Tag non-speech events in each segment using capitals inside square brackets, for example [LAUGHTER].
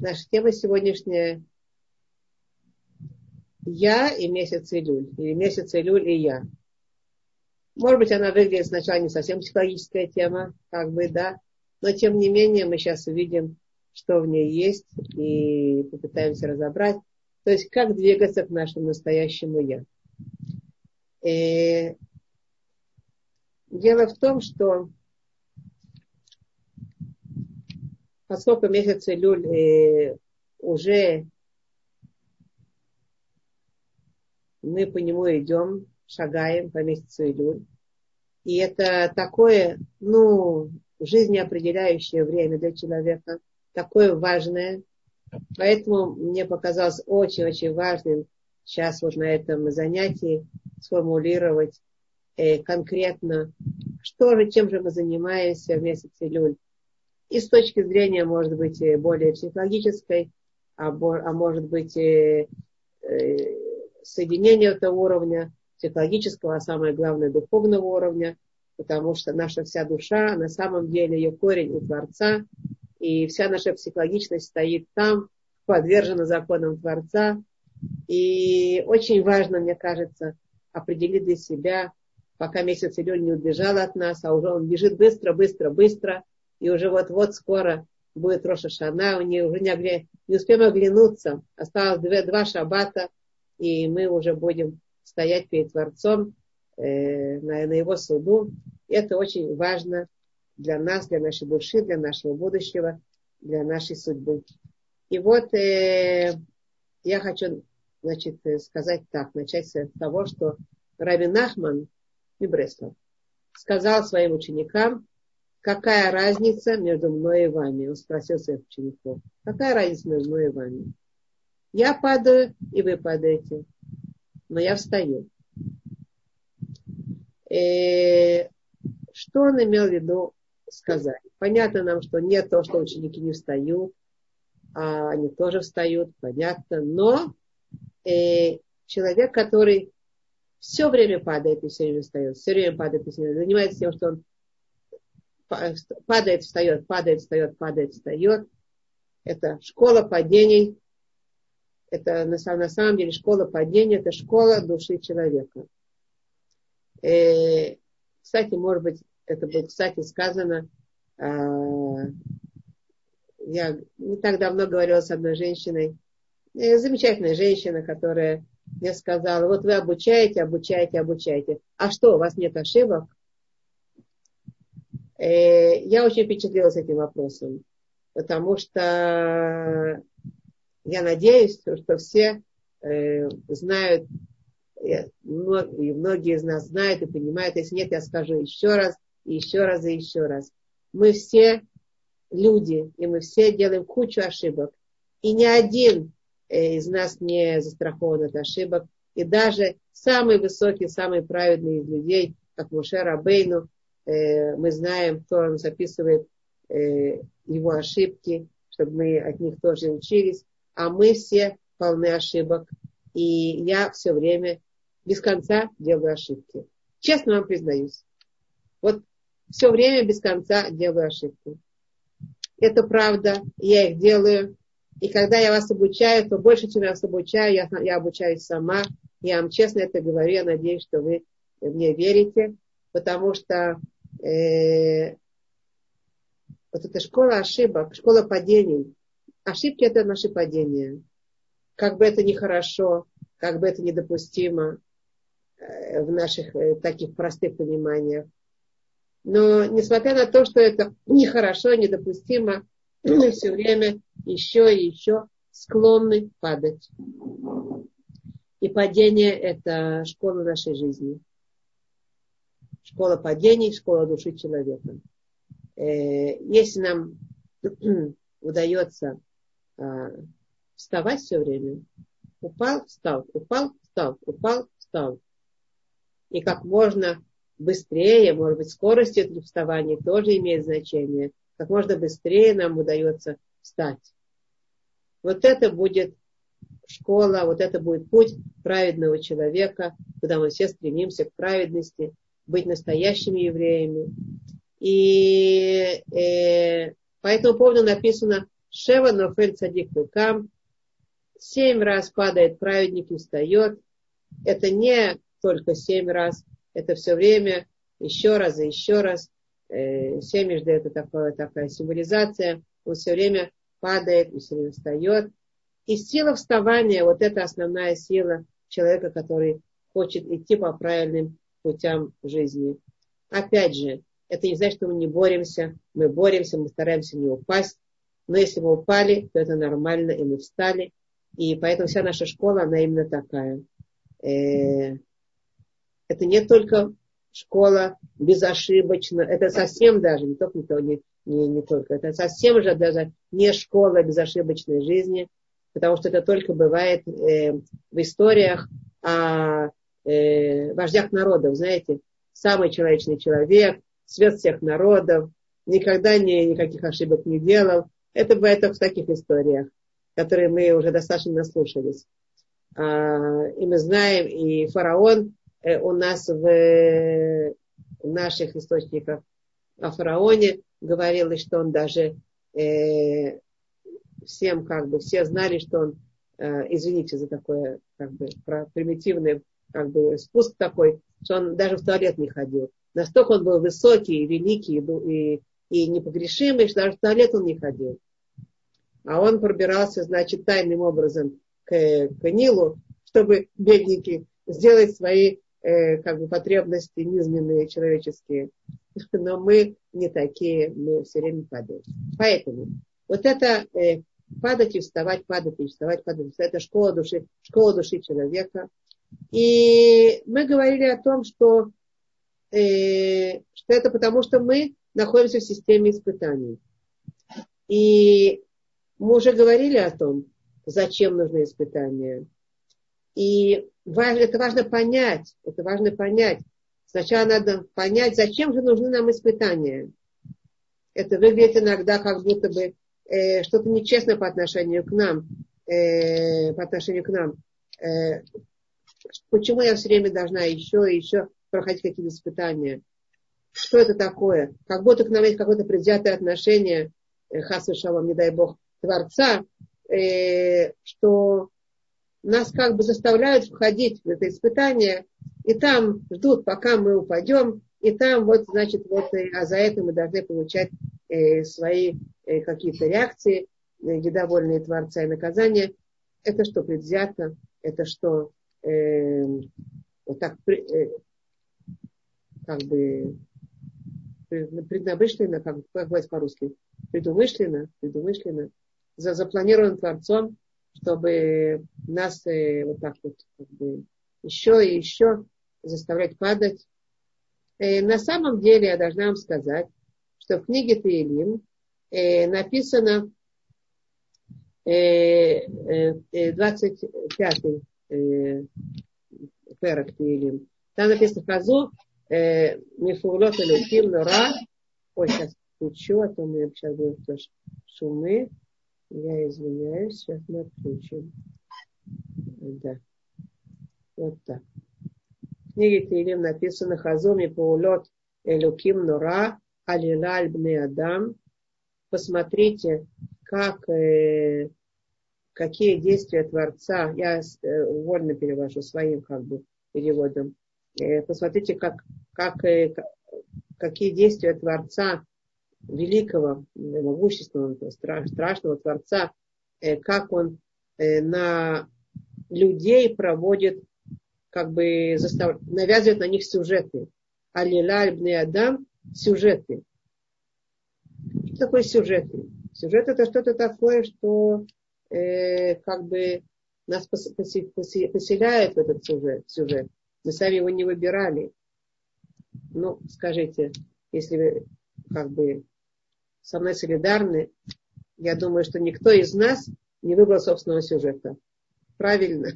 Наша тема сегодняшняя «Я и месяц Илюль», или «Месяц Илюль и я». Может быть, она выглядит сначала не совсем психологическая тема, как бы, да, но тем не менее мы сейчас увидим, что в ней есть, и попытаемся разобрать, то есть как двигаться к нашему настоящему «я». И дело в том, что поскольку месяц Илюль э, уже мы по нему идем, шагаем по месяцу Илюль. И это такое, ну, жизнеопределяющее время для человека, такое важное. Поэтому мне показалось очень-очень важным сейчас вот на этом занятии сформулировать э, конкретно, что же, чем же мы занимаемся в месяце Илюль и с точки зрения, может быть, более психологической, а, а может быть, э, э, соединения этого уровня, психологического, а самое главное, духовного уровня, потому что наша вся душа, на самом деле, ее корень у Творца, и вся наша психологичность стоит там, подвержена законам Творца. И очень важно, мне кажется, определить для себя, пока месяц Илюль не убежал от нас, а уже он бежит быстро, быстро, быстро – и уже вот-вот скоро будет Роша Шана, у нее уже не, огля... не успеем оглянуться, осталось две, два шаббата, и мы уже будем стоять перед Творцом э, на, на его суду. И это очень важно для нас, для нашей души, для нашего будущего, для нашей судьбы. И вот э, я хочу значит, сказать так, начать с того, что Раби Нахман и Бреслов сказал своим ученикам, какая разница между мной и вами? Он спросил своих учеников. Какая разница между мной и вами? Я падаю, и вы падаете. Но я встаю. И э, что он имел в виду сказать? Понятно нам, что нет того, что ученики не встают, а они тоже встают, понятно. Но э, человек, который все время падает и все время встает, все время падает и все время занимается тем, что он падает, встает, падает, встает, падает, встает. Это школа падений. Это на, на самом деле школа падения, это школа души человека. И, э, кстати, может быть, это было, кстати, сказано, а, я не так давно говорила с одной женщиной, э, замечательная женщина, которая мне сказала, вот вы обучаете, обучаете, обучаете. А что, у вас нет ошибок? Э, я очень впечатлилась этим вопросом, потому что я надеюсь, что все э, знают, и многие из нас знают и понимают, если нет, я скажу еще раз, и еще раз, и еще раз. Мы все люди, и мы все делаем кучу ошибок. И ни один э, из нас не застрахован от ошибок. И даже самый высокий, самый праведный из людей, как Мушер Абейну, Э, мы знаем, кто он записывает э, его ошибки, чтобы мы от них тоже учились. А мы все полны ошибок. И я все время без конца делаю ошибки. Честно вам признаюсь. Вот все время без конца делаю ошибки. Это правда, я их делаю. И когда я вас обучаю, то больше, чем я вас обучаю, я, я обучаюсь сама. Я вам честно это говорю, я надеюсь, что вы мне верите, потому что э, вот эта школа ошибок, школа падений. Ошибки это наши падения. Как бы это нехорошо, как бы это недопустимо э, в наших э, таких простых пониманиях. Но несмотря на то, что это нехорошо, недопустимо, [CLEARS THROAT] мы все время еще и еще склонны падать. И падение – это школа нашей жизни школа падений, школа души человека. Э, если нам [CLEARS THROAT] удается а, вставать все время, упал, встал, упал, встал, упал, встал. И как можно быстрее, может быть, скорость этого вставания тоже имеет значение, как можно быстрее нам удается встать. Вот это будет школа, вот это будет путь праведного человека, куда мы все стремимся к праведности, быть настоящими евреями. И э, по этому поводу написано, Шева нофель цадик кам. Семь раз падает праведник и встает. Это не только семь раз, это все время, еще раз и еще раз. Э, семежды это такое, такая символизация. Он все время падает и все время встает. И сила вставания, вот это основная сила человека, который хочет идти по правильным путям жизни. Опять же, это не значит, что мы не боремся. Мы боремся, мы стараемся не упасть. Но если мы упали, то это нормально, и мы встали. И поэтому вся наша школа, она именно такая. Э, это не только школа безошибочно, это совсем даже, не только, не, не, не только, это совсем же даже не школа безошибочной жизни, потому что это только бывает э, в историях о э, вождях народов, знаете, самый человечный человек, свет всех народов, никогда не, никаких ошибок не делал. Это бывает только в таких историях, которые мы уже достаточно наслушались. А, и мы знаем, и фараон э, у нас в, в наших источниках о фараоне говорилось, что он даже э, всем как бы, все знали, что он, э, извините за такое, как бы, про примитивный как бы спуск такой, что он даже в туалет не ходил. Настолько он был высокий, великий и, и непогрешимый, что даже в туалет он не ходил. А он пробирался, значит, тайным образом к, к Нилу, чтобы бедники сделать свои э, как бы потребности низменные, человеческие. [LAUGHS] Но мы не такие, мы все время падаем. Поэтому вот это э, падать и вставать, падать и вставать, падать и вставать. Это школа души, школа души человека. И мы говорили о том, что, э, что это потому, что мы находимся в системе испытаний. И мы уже говорили о том, зачем нужны испытания. И важно, это важно понять, это важно понять. Сначала надо понять, зачем же нужны нам испытания. Это выглядит иногда как будто бы э, что-то нечестно по отношению к нам, э, по отношению к нам. Э, почему я все время должна еще и еще проходить какие-то испытания? Что это такое? Как будто к нам есть какое-то предвзятое отношение, э, хас шалом, не дай бог, Творца, э, что нас как бы заставляют входить в это испытание, и там ждут, пока мы упадем, и там вот, значит, вот, э, а за это мы должны получать э, свои э, какие-то реакции, э, недовольные Творца и наказания. Это что, предвзято? Это что, э, вот так, э, как бы, преднамышленно, как, как говорить по-русски, предумышленно, предумышленно, за, запланирован Творцом, чтобы нас э, вот так вот как бы, еще и еще заставлять падать. Э, на самом деле я должна вам сказать, что в книге Таилим э, написано э, э, 25 э, перок Таилим. Там написано Хазу э, Мифулот Элюким Нора. Ой, сейчас включу, а то у меня сейчас будут шумы. Я извиняюсь, сейчас мы отключим. Да. Вот так. В книге Таилим написано Хазуми Паулот Элюким Нора Алилаль Бне Адам. Посмотрите, как, э, какие действия Творца, я э, вольно перевожу своим как бы переводом, э, посмотрите, как, как, э, какие действия Творца великого, могущественного, страшного Творца, как он на людей проводит, как бы застав... навязывает на них сюжеты. Алила Ибн Адам сюжеты. Что такое сюжеты? Сюжет это что-то такое, что э, как бы нас поселяет в этот сюжет, сюжет. Мы сами его не выбирали. Ну, скажите, если вы как бы со мной солидарны, я думаю, что никто из нас не выбрал собственного сюжета. Правильно.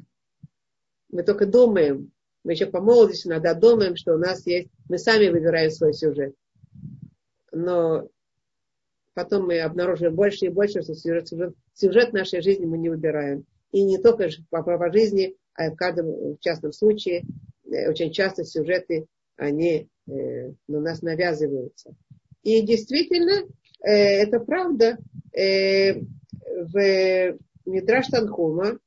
Мы только думаем, мы еще по молодости иногда думаем, что у нас есть, мы сами выбираем свой сюжет. Но потом мы обнаруживаем больше и больше, что сюжет, сюжет, сюжет нашей жизни мы не выбираем. И не только по, жизни, а в каждом в частном случае. Э, очень часто сюжеты, они э, на нас навязываются. И действительно, Э, это правда. Э, в Мидраш Танхума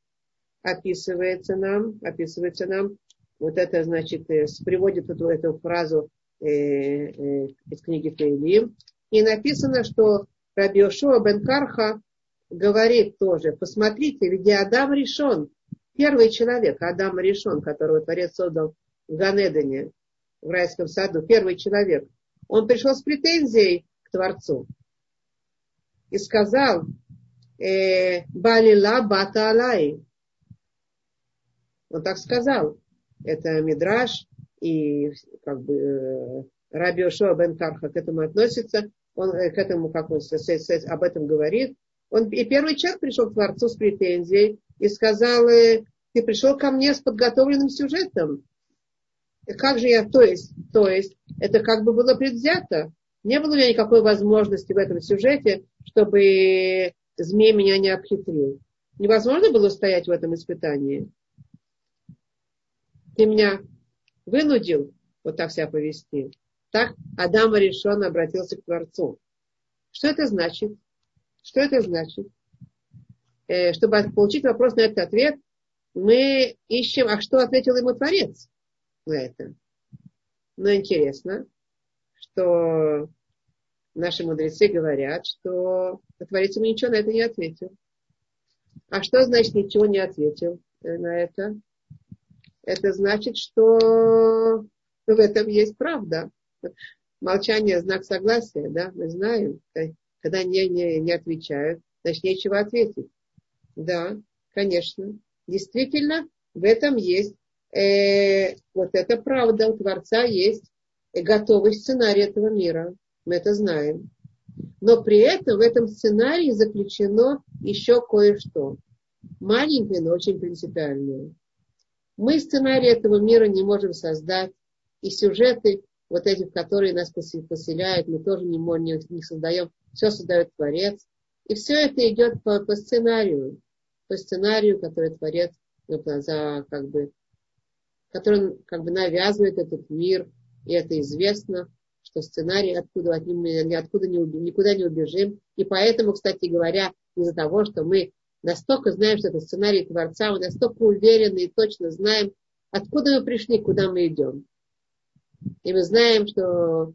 описывается нам, описывается нам, вот это, значит, э, приводит эту, эту фразу э, из книги Таилим, и написано, что Раби Ошуа бен Карха говорит тоже, посмотрите, ведь Адам решен, первый человек, Адам решен, которого Творец создал в Ганедане, в райском саду, первый человек, он пришел с претензией к Творцу и сказал, э, Балила бата алай. Он так сказал. Это Мидраш и как бы э, Раби Ошуа бен Карха к этому относится. Он э, к этому, как он об этом говорит. Он, и первый человек пришел к Творцу с претензией и сказал, ты пришел ко мне с подготовленным сюжетом. Как же я, то есть, то есть, это как бы было предвзято. Не было у меня никакой возможности в этом сюжете, чтобы змей меня не обхитрил. Невозможно было стоять в этом испытании. Ты меня вынудил вот так себя повести. Так Адам решен обратился к Творцу. Что это значит? Что это значит? Э, чтобы получить вопрос на этот ответ, мы ищем, а что ответил ему Творец на это. Но интересно, что наши мудрецы говорят, что Творец ему ничего на это не ответил. А что значит ничего не ответил на это? Это значит, что в этом есть правда. Молчание – знак согласия, да, мы знаем. Когда не, не, не отвечают, значит, нечего ответить. Да, конечно. Действительно, в этом есть, э, вот это правда, у Творца есть готовый сценарий этого мира. Мы это знаем. Но при этом в этом сценарии заключено еще кое-что. Маленькое, но очень принципиальное. Мы сценарий этого мира не можем создать. И сюжеты, вот эти, в которые нас поселяют, мы тоже не, можем, не создаем. Все создает Творец. И все это идет по, по сценарию. По сценарию, который Творец за, как бы, который как бы навязывает этот мир. И это известно что сценарий откуда от ним, откуда не, никуда не убежим. И поэтому, кстати говоря, из-за того, что мы настолько знаем, что это сценарий Творца, мы настолько уверены и точно знаем, откуда мы пришли, куда мы идем. И мы знаем, что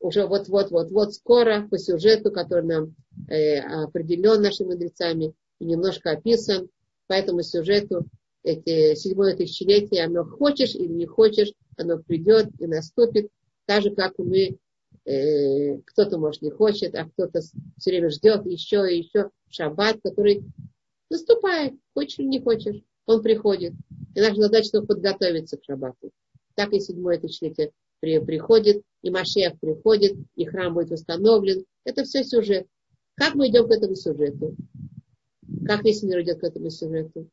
уже вот-вот-вот-вот скоро по сюжету, который нам э, определен нашими мудрецами и немножко описан, по этому сюжету эти седьмое тысячелетие, оно хочешь или не хочешь, оно придет и наступит, так же, как мы, э, кто-то, может, не хочет, а кто-то все время ждет еще и еще шаббат, который наступает, хочешь или не хочешь, он приходит. И наша задача только подготовиться к шаббату. Так и седьмое тысячелетие при, приходит, и Машех приходит, и храм будет восстановлен. Это все сюжет. Как мы идем к этому сюжету? Как весь мир идет к этому сюжету?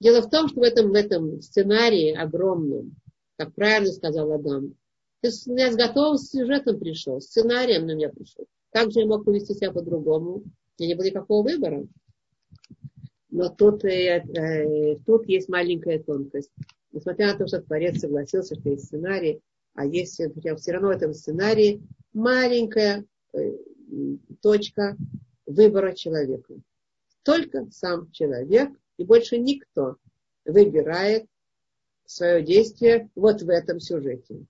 Дело в том, что в этом, в этом сценарии огромном, как правильно сказал Адам, я с готовым сюжетом пришел, сценарием на меня пришел. Как же я мог повести себя по-другому? У меня не было никакого выбора. Но тут, э, э, тут есть маленькая тонкость. Несмотря на то, что Творец согласился, что есть сценарий, а есть хотя все равно в этом сценарии маленькая э, точка выбора человека. Только сам человек и больше никто выбирает свое действие вот в этом сюжете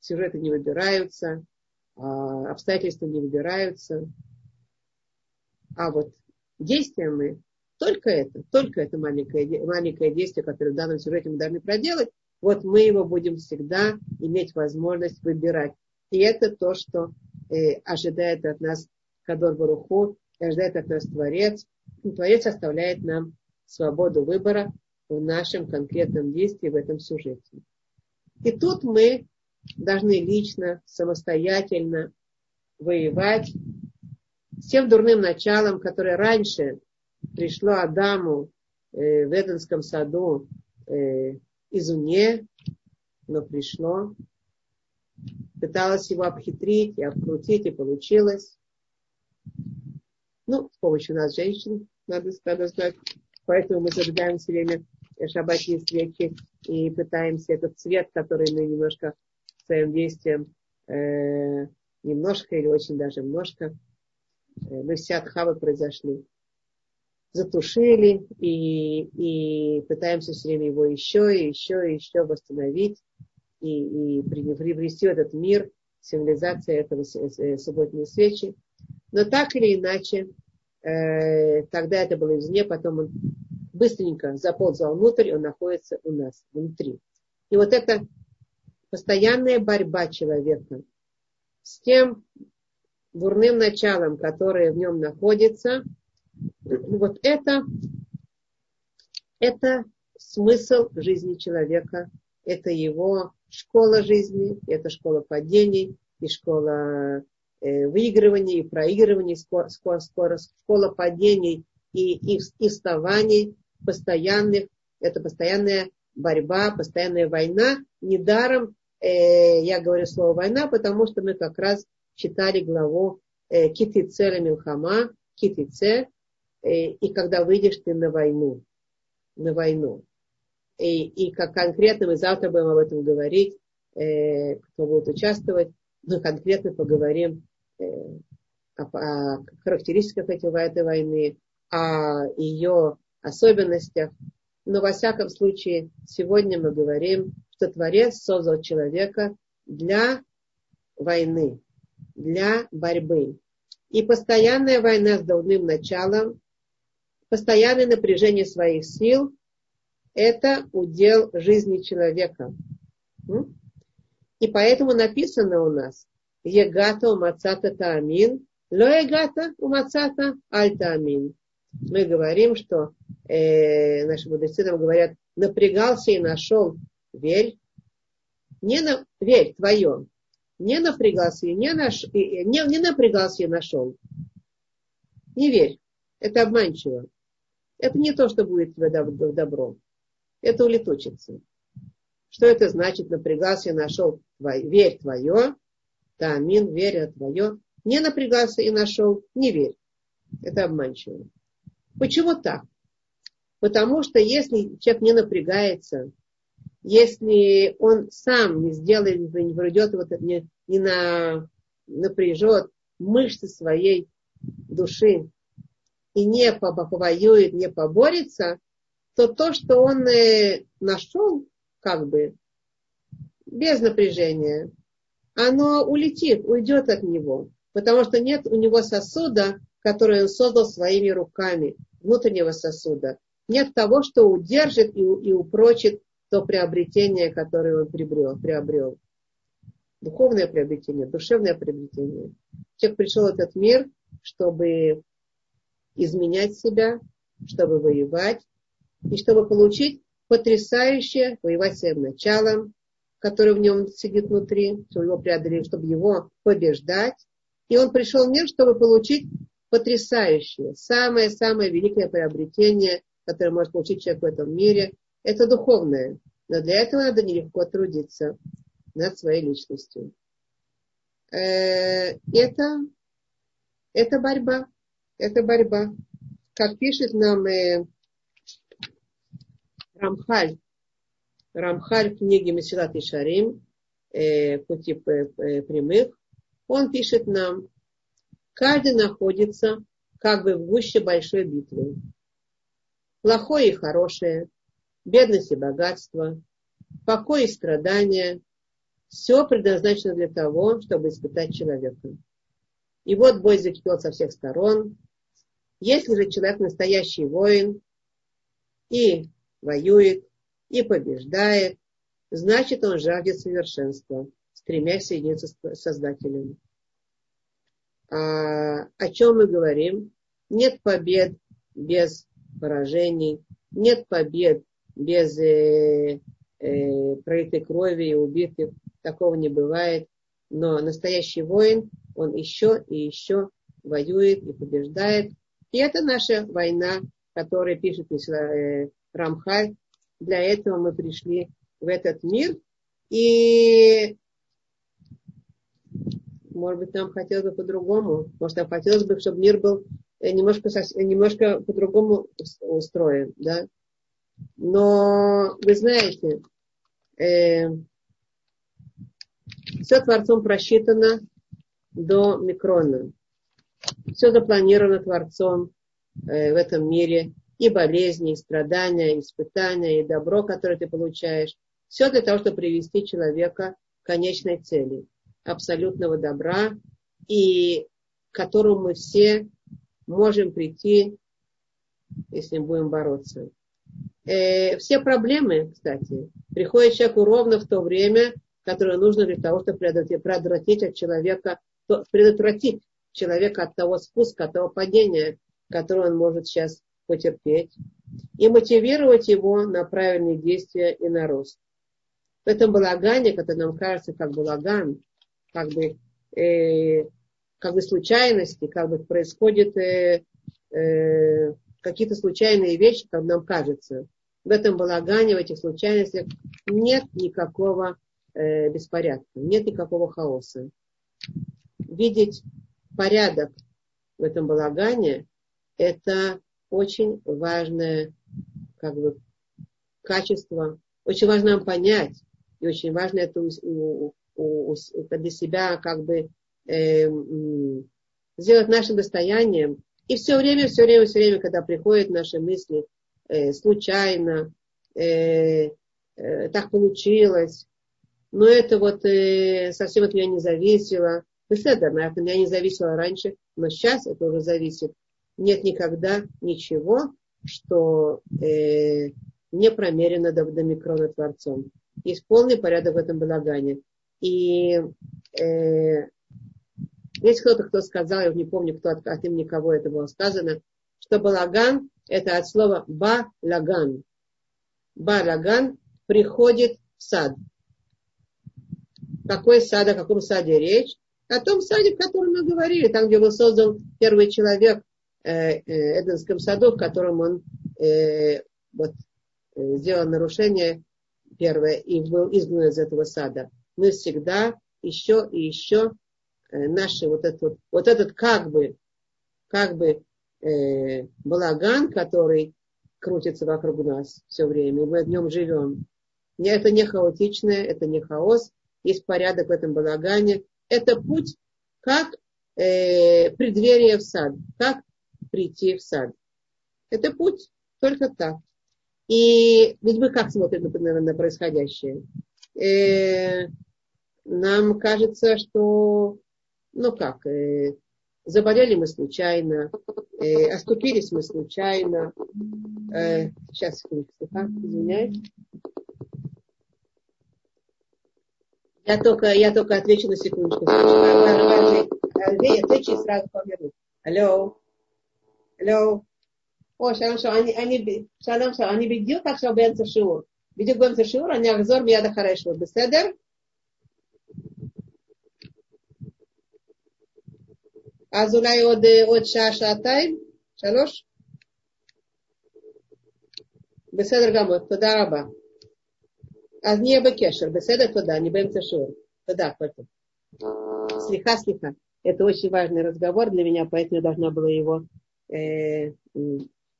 сюжеты не выбираются, а, обстоятельства не выбираются. А вот действия мы, только это, только это маленькое, маленькое действие, которое в данном сюжете мы должны проделать, вот мы его будем всегда иметь возможность выбирать. И это то, что э, ожидает от нас Кадор Баруху, ожидает от нас Творец. И Творец оставляет нам свободу выбора в нашем конкретном действии, в этом сюжете. И тут мы должны лично, самостоятельно воевать с тем дурным началом, которое раньше пришло Адаму э, в Эденском саду э, извне, но пришло, пыталась его обхитрить и обкрутить, и получилось. Ну, с помощью нас, женщин, надо, сказать. Поэтому мы зажигаем все время шабатные свечи и пытаемся этот цвет, который мы немножко своим действием э, немножко или очень даже немножко мы все от Хавы произошли. Затушили и, и пытаемся все время его еще и еще и еще восстановить и, и привести в этот мир цивилизация этого субботней свечи. Но так или иначе, э, тогда это было извне, потом он быстренько заползал внутрь, он находится у нас внутри. И вот эта постоянная борьба человека с тем дурным началом, которое в нем находится, вот это, это смысл жизни человека, это его школа жизни, это школа падений, и школа э, выигрываний, и проигрываний, скоро, скоро, скоро, школа падений и, и, и вставаний постоянных, это постоянная борьба, постоянная война. Недаром э, я говорю слово война, потому что мы как раз читали главу э, Китице Милхама, Китице, и когда выйдешь ты на войну, на войну. И, и как конкретно мы завтра будем об этом говорить, э, кто будет участвовать, мы конкретно поговорим э, о, о характеристиках этой, этой войны, о ее особенностях. Но во всяком случае, сегодня мы говорим, что Творец создал человека для войны, для борьбы. И постоянная война с давным началом, постоянное напряжение своих сил – это удел жизни человека. И поэтому написано у нас «Егата умацата таамин, ло егата умацата аль таамин». Мы говорим, что э, наши мудрецы нам говорят, напрягался и нашел, верь, не на, верь, твое, не напрягался и не, наш, не, не напрягался и нашел. Не верь, это обманчиво. Это не то, что будет тебе добро. Это улетучится. Что это значит? Напрягался и нашел. Твой, верь твое. Тамин, веря твое. Не напрягался и нашел. Не верь. Это обманчиво. Почему так? Потому что если человек не напрягается, если он сам не сделает, не придет, вот, не, не на, напряжет мышцы своей души и не повоюет, не поборется, то то, что он э, нашел, как бы, без напряжения, оно улетит, уйдет от него, потому что нет у него сосуда, который он создал своими руками, внутреннего сосуда. Нет того, что удержит и, и упрочит то приобретение, которое он приобрел. приобрел. Духовное приобретение, душевное приобретение. Человек пришел в этот мир, чтобы изменять себя, чтобы воевать, и чтобы получить потрясающее, воевать своим началом, которое в нем сидит внутри, чтобы его преодолеть, чтобы его побеждать. И он пришел в мир, чтобы получить потрясающее, самое-самое великое приобретение, которое может получить человек в этом мире, это духовное. Но для этого надо нелегко трудиться над своей личностью. Э, это, это борьба. Это борьба. Как пишет нам э, Рамхаль, Рамхаль в книге Месилат и Шарим, э, пути прямых, он пишет нам, каждый находится как бы в гуще большой битвы. Плохое и хорошее, бедность и богатство, покой и страдания, все предназначено для того, чтобы испытать человека. И вот бой закипел со всех сторон. Если же человек настоящий воин и воюет, и побеждает, значит он жаждет совершенства, стремясь соединиться с Создателем. А, о чем мы говорим? Нет побед без поражений, нет побед без э, э, пролитой крови и убитых. Такого не бывает. Но настоящий воин, он еще и еще воюет и побеждает. И это наша война, которая пишет э, Рамхаль. Для этого мы пришли в этот мир. И может быть, нам хотелось бы по-другому. Может, нам хотелось бы, чтобы мир был э, немножко, немножко по-другому устроен, да. Но вы знаете, э, все Творцом просчитано до микрона. Все запланировано Творцом э, в этом мире. И болезни, и страдания, и испытания, и добро, которое ты получаешь. Все для того, чтобы привести человека к конечной цели. Абсолютного добра, и к которому мы все можем прийти, если будем бороться. Э, все проблемы, кстати, приходят человеку ровно в то время, которое нужно для того, чтобы предотвратить, от человека, предотвратить человека от того спуска, от того падения, которое он может сейчас потерпеть, и мотивировать его на правильные действия и на рост. В этом балагане, который нам кажется как балаган, как бы, э, как бы случайности, как бы происходит э, э, какие-то случайные вещи, как нам кажется. В этом балагане, в этих случайностях нет никакого э, беспорядка, нет никакого хаоса. Видеть порядок в этом балагане – это очень важное как бы, качество. Очень важно нам понять, и очень важно это у, у, у, для себя как бы э, сделать нашим достоянием. И все время, все время, все время, когда приходят наши мысли э, случайно, э, э, так получилось, но это вот э, совсем от меня не зависело. Беседа, от меня не зависело раньше, но сейчас это уже зависит. Нет никогда ничего, что э, не промерено до, до микрона Творцом. Есть полный порядок в этом балагане. И э, есть кто-то, кто сказал, я не помню, кто от, от имени кого это было сказано, что балаган это от слова ба-лаган. Ба-лаган приходит в сад. Какой сад, о каком саде речь? О том саде, о котором мы говорили, там, где был создан первый человек э, э, Эденском саду, в котором он э, вот, э, сделал нарушение первое и был изгнан из этого сада. Мы всегда еще и еще э, наши вот этот, вот, этот как бы, как бы э, балаган, который крутится вокруг нас все время, мы в нем живем. Это не хаотичное, это не хаос, есть порядок в этом балагане. Это путь, как э, преддверие в сад, как прийти в сад. Это путь только так. И ведь мы как смотрим, например, на происходящее? Э, нам кажется, что, ну как, э, заболели мы случайно, э, оступились мы случайно. Э, сейчас, извиняюсь. Я только, я только отвечу на секундочку. Отвечу и сразу повернусь. Алло. Алло. או, שלום שלום, אני, אני, שלום שלום, אני בדיוק עכשיו באמצע שיעור. בדיוק באמצע שיעור, אני אחזור מיד אחרי שיעור, בסדר? אז אולי עוד, עוד שעה, שעתיים? שלוש? בסדר גמור, תודה רבה. אז נהיה בקשר, בסדר? תודה, אני באמצע שיעור. תודה, כל טוב. Слиха, слиха. Это очень важный разговор для меня, поэтому я должна была его... Э,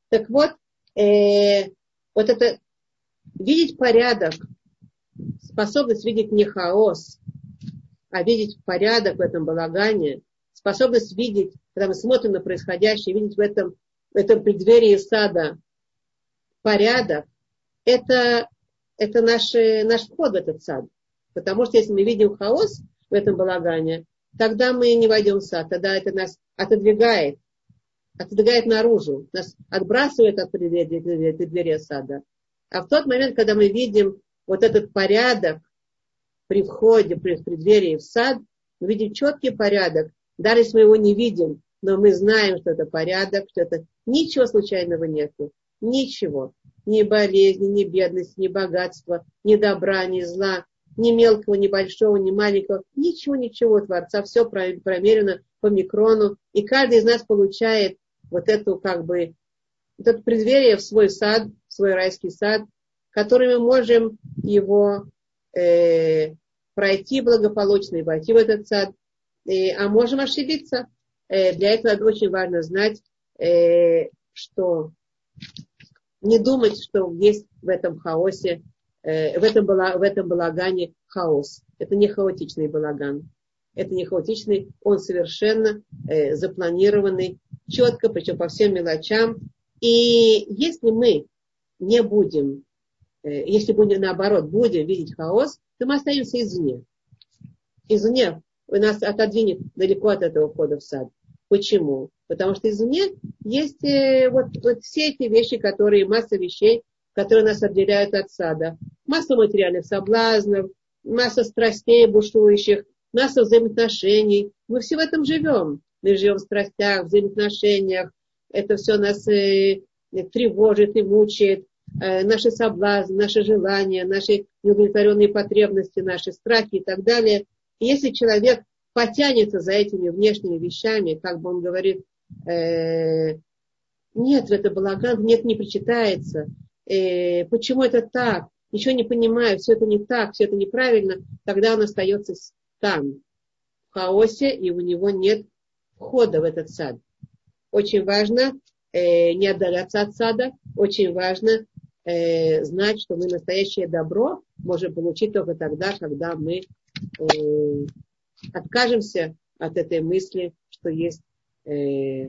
так вот, э, вот это видеть порядок, способность видеть не хаос, а видеть порядок в этом балагане, способность видеть, когда мы смотрим на происходящее, видеть в этом, в этом преддверии сада порядок, это это наш, наш вход в этот сад. Потому что если мы видим хаос в этом балагане, тогда мы не войдем в сад, тогда это нас отодвигает, отодвигает наружу, нас отбрасывает от преддверия, преддверия сада. А в тот момент, когда мы видим вот этот порядок при входе, при преддверии в сад, мы видим четкий порядок, даже если мы его не видим, но мы знаем, что это порядок, что это ничего случайного нету, ничего ни болезни, ни бедности, ни богатства, ни добра, ни зла, ни мелкого, ни большого, ни маленького, ничего, ничего Творца, все промерено по микрону, и каждый из нас получает вот эту как бы, вот это преддверие в свой сад, в свой райский сад, который мы можем его э, пройти благополучно и войти в этот сад, э, а можем ошибиться. Э, для этого очень важно знать, э, что не думать, что есть в этом хаосе, э, в, этом, в этом балагане хаос. Это не хаотичный балаган. это не хаотичный, он совершенно э, запланированный, четко, причем по всем мелочам. И если мы не будем, э, если будем наоборот, будем видеть хаос, то мы остаемся извне. Извне нас отодвинет далеко от этого входа в сад. Почему? Потому что извне есть э, вот, вот все эти вещи, которые, масса вещей, которые нас отделяют от сада. Масса материальных соблазнов, масса страстей бушующих, масса взаимоотношений. Мы все в этом живем. Мы живем в страстях, в взаимоотношениях. Это все нас э, тревожит и мучает. Э, наши соблазны, наши желания, наши неудовлетворенные потребности, наши страхи и так далее. И если человек потянется за этими внешними вещами, как бы он говорит, э, нет, это балаган, нет, не причитается. Э, почему это так? Ничего не понимаю, все это не так, все это неправильно. Тогда он остается там, в хаосе, и у него нет входа в этот сад. Очень важно э, не отдаляться от сада, очень важно э, знать, что мы настоящее добро можем получить только тогда, когда мы э, откажемся от этой мысли, что есть э,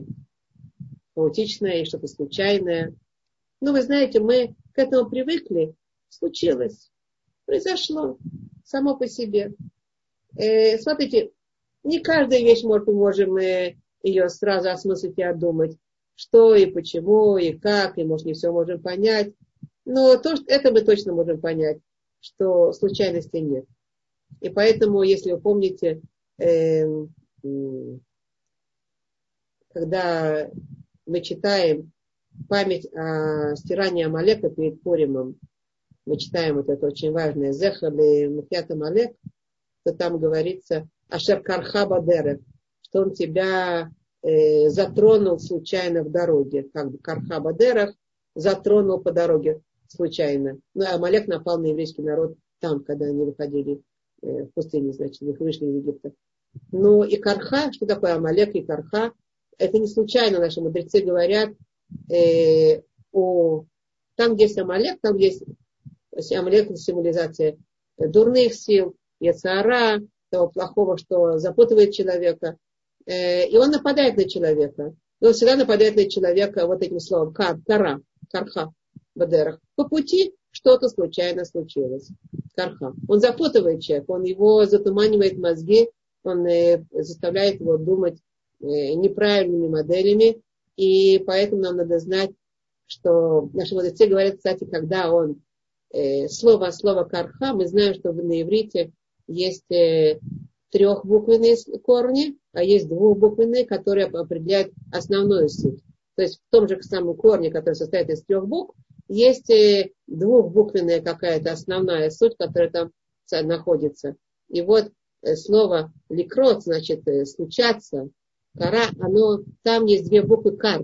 хаотичное и что-то случайное. Ну, вы знаете, мы к этому привыкли, случилось, произошло само по себе. Э, смотрите, не каждая вещь может, мы можем э, ее сразу осмыслить и отдумать, что и почему, и как, и, может, не все можем понять. Но то, что, это мы точно можем понять, что случайности нет. И поэтому, если вы помните, э, когда мы читаем память о стирании Амалека перед Поримом, мы читаем вот это очень важное, Зехали Мухят Амалек, то там говорится Ашер Кархаба Дерек, что он тебя э, затронул случайно в дороге, как бы Кархаба Дерек затронул по дороге случайно. Ну, а Амалек напал на еврейский народ там, когда они выходили э, в пустыне, значит, вышли из Египта. Ну и Карха, что такое Амалек и Карха? Это не случайно наши мудрецы говорят, э, о, там, где есть Амалек, там есть Амалек символизация дурных сил, Яцара, того плохого, что запутывает человека. Э, и он нападает на человека. И он всегда нападает на человека вот этим словом кар, кара, карха, бадерах. По пути что-то случайно случилось. Карха. Он запутывает человека, он его затуманивает мозги, он э, заставляет его думать э, неправильными моделями. И поэтому нам надо знать, что наши мудрецы говорят, кстати, когда он слово слово карха, мы знаем, что на иврите есть э, трехбуквенные корни, а есть двухбуквенные, которые определяют основную суть. То есть в том же самом корне, который состоит из трех букв, есть э, двухбуквенная какая-то основная суть, которая там находится. И вот э, слово ликрот, значит, случаться, кара, оно, там есть две буквы кар.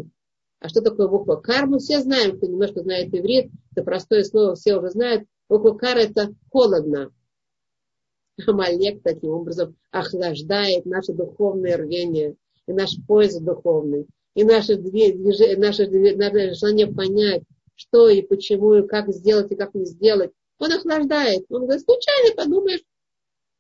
А что такое буква кар? Мы все знаем, кто немножко знает иврит, это простое слово, все уже знают. Буква кар это холодно. Амалек таким образом охлаждает наше духовное рвение и наш поиск духовный, и наше, движение, наше, наше желание понять, что и почему, и как сделать, и как не сделать. Он охлаждает. Он говорит, случайно подумаешь,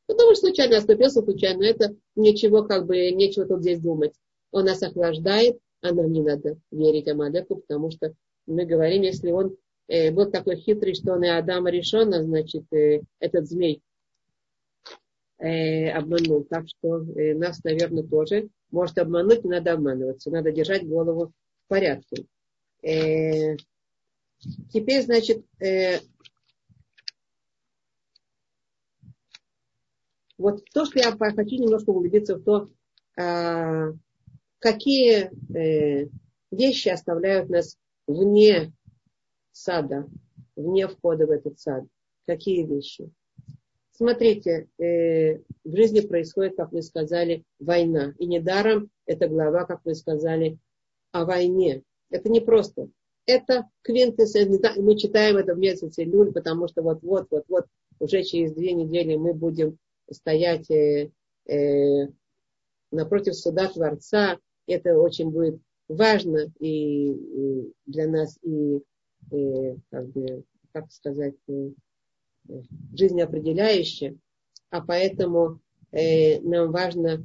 подумаешь, случайно оступился, случайно. Это ничего, как бы, нечего тут здесь думать. Он нас охлаждает, а нам не надо верить Амалеку, потому что мы говорим, если он э, был такой хитрый, что он и Адама решен, значит, э, этот змей, э, обманул. Так что э, нас, наверное, тоже может обмануть, не надо обманываться. Надо держать голову в порядке. Э, теперь, значит, э, вот то, что я хочу немножко углубиться в то, э, какие э, вещи оставляют нас вне сада, вне входа в этот сад. Какие вещи? Смотрите, э, в жизни происходит, как вы сказали, война. И недаром эта глава, как вы сказали, о войне. Это не просто. Это квинтэссенция. Мы читаем это в месяце июль, потому что вот-вот, вот-вот, уже через две недели мы будем стоять э, э, напротив суда Творца. Это очень будет важно и, и для нас, и, и как бы, как сказать, жизнеопределяющее, а поэтому э, нам важно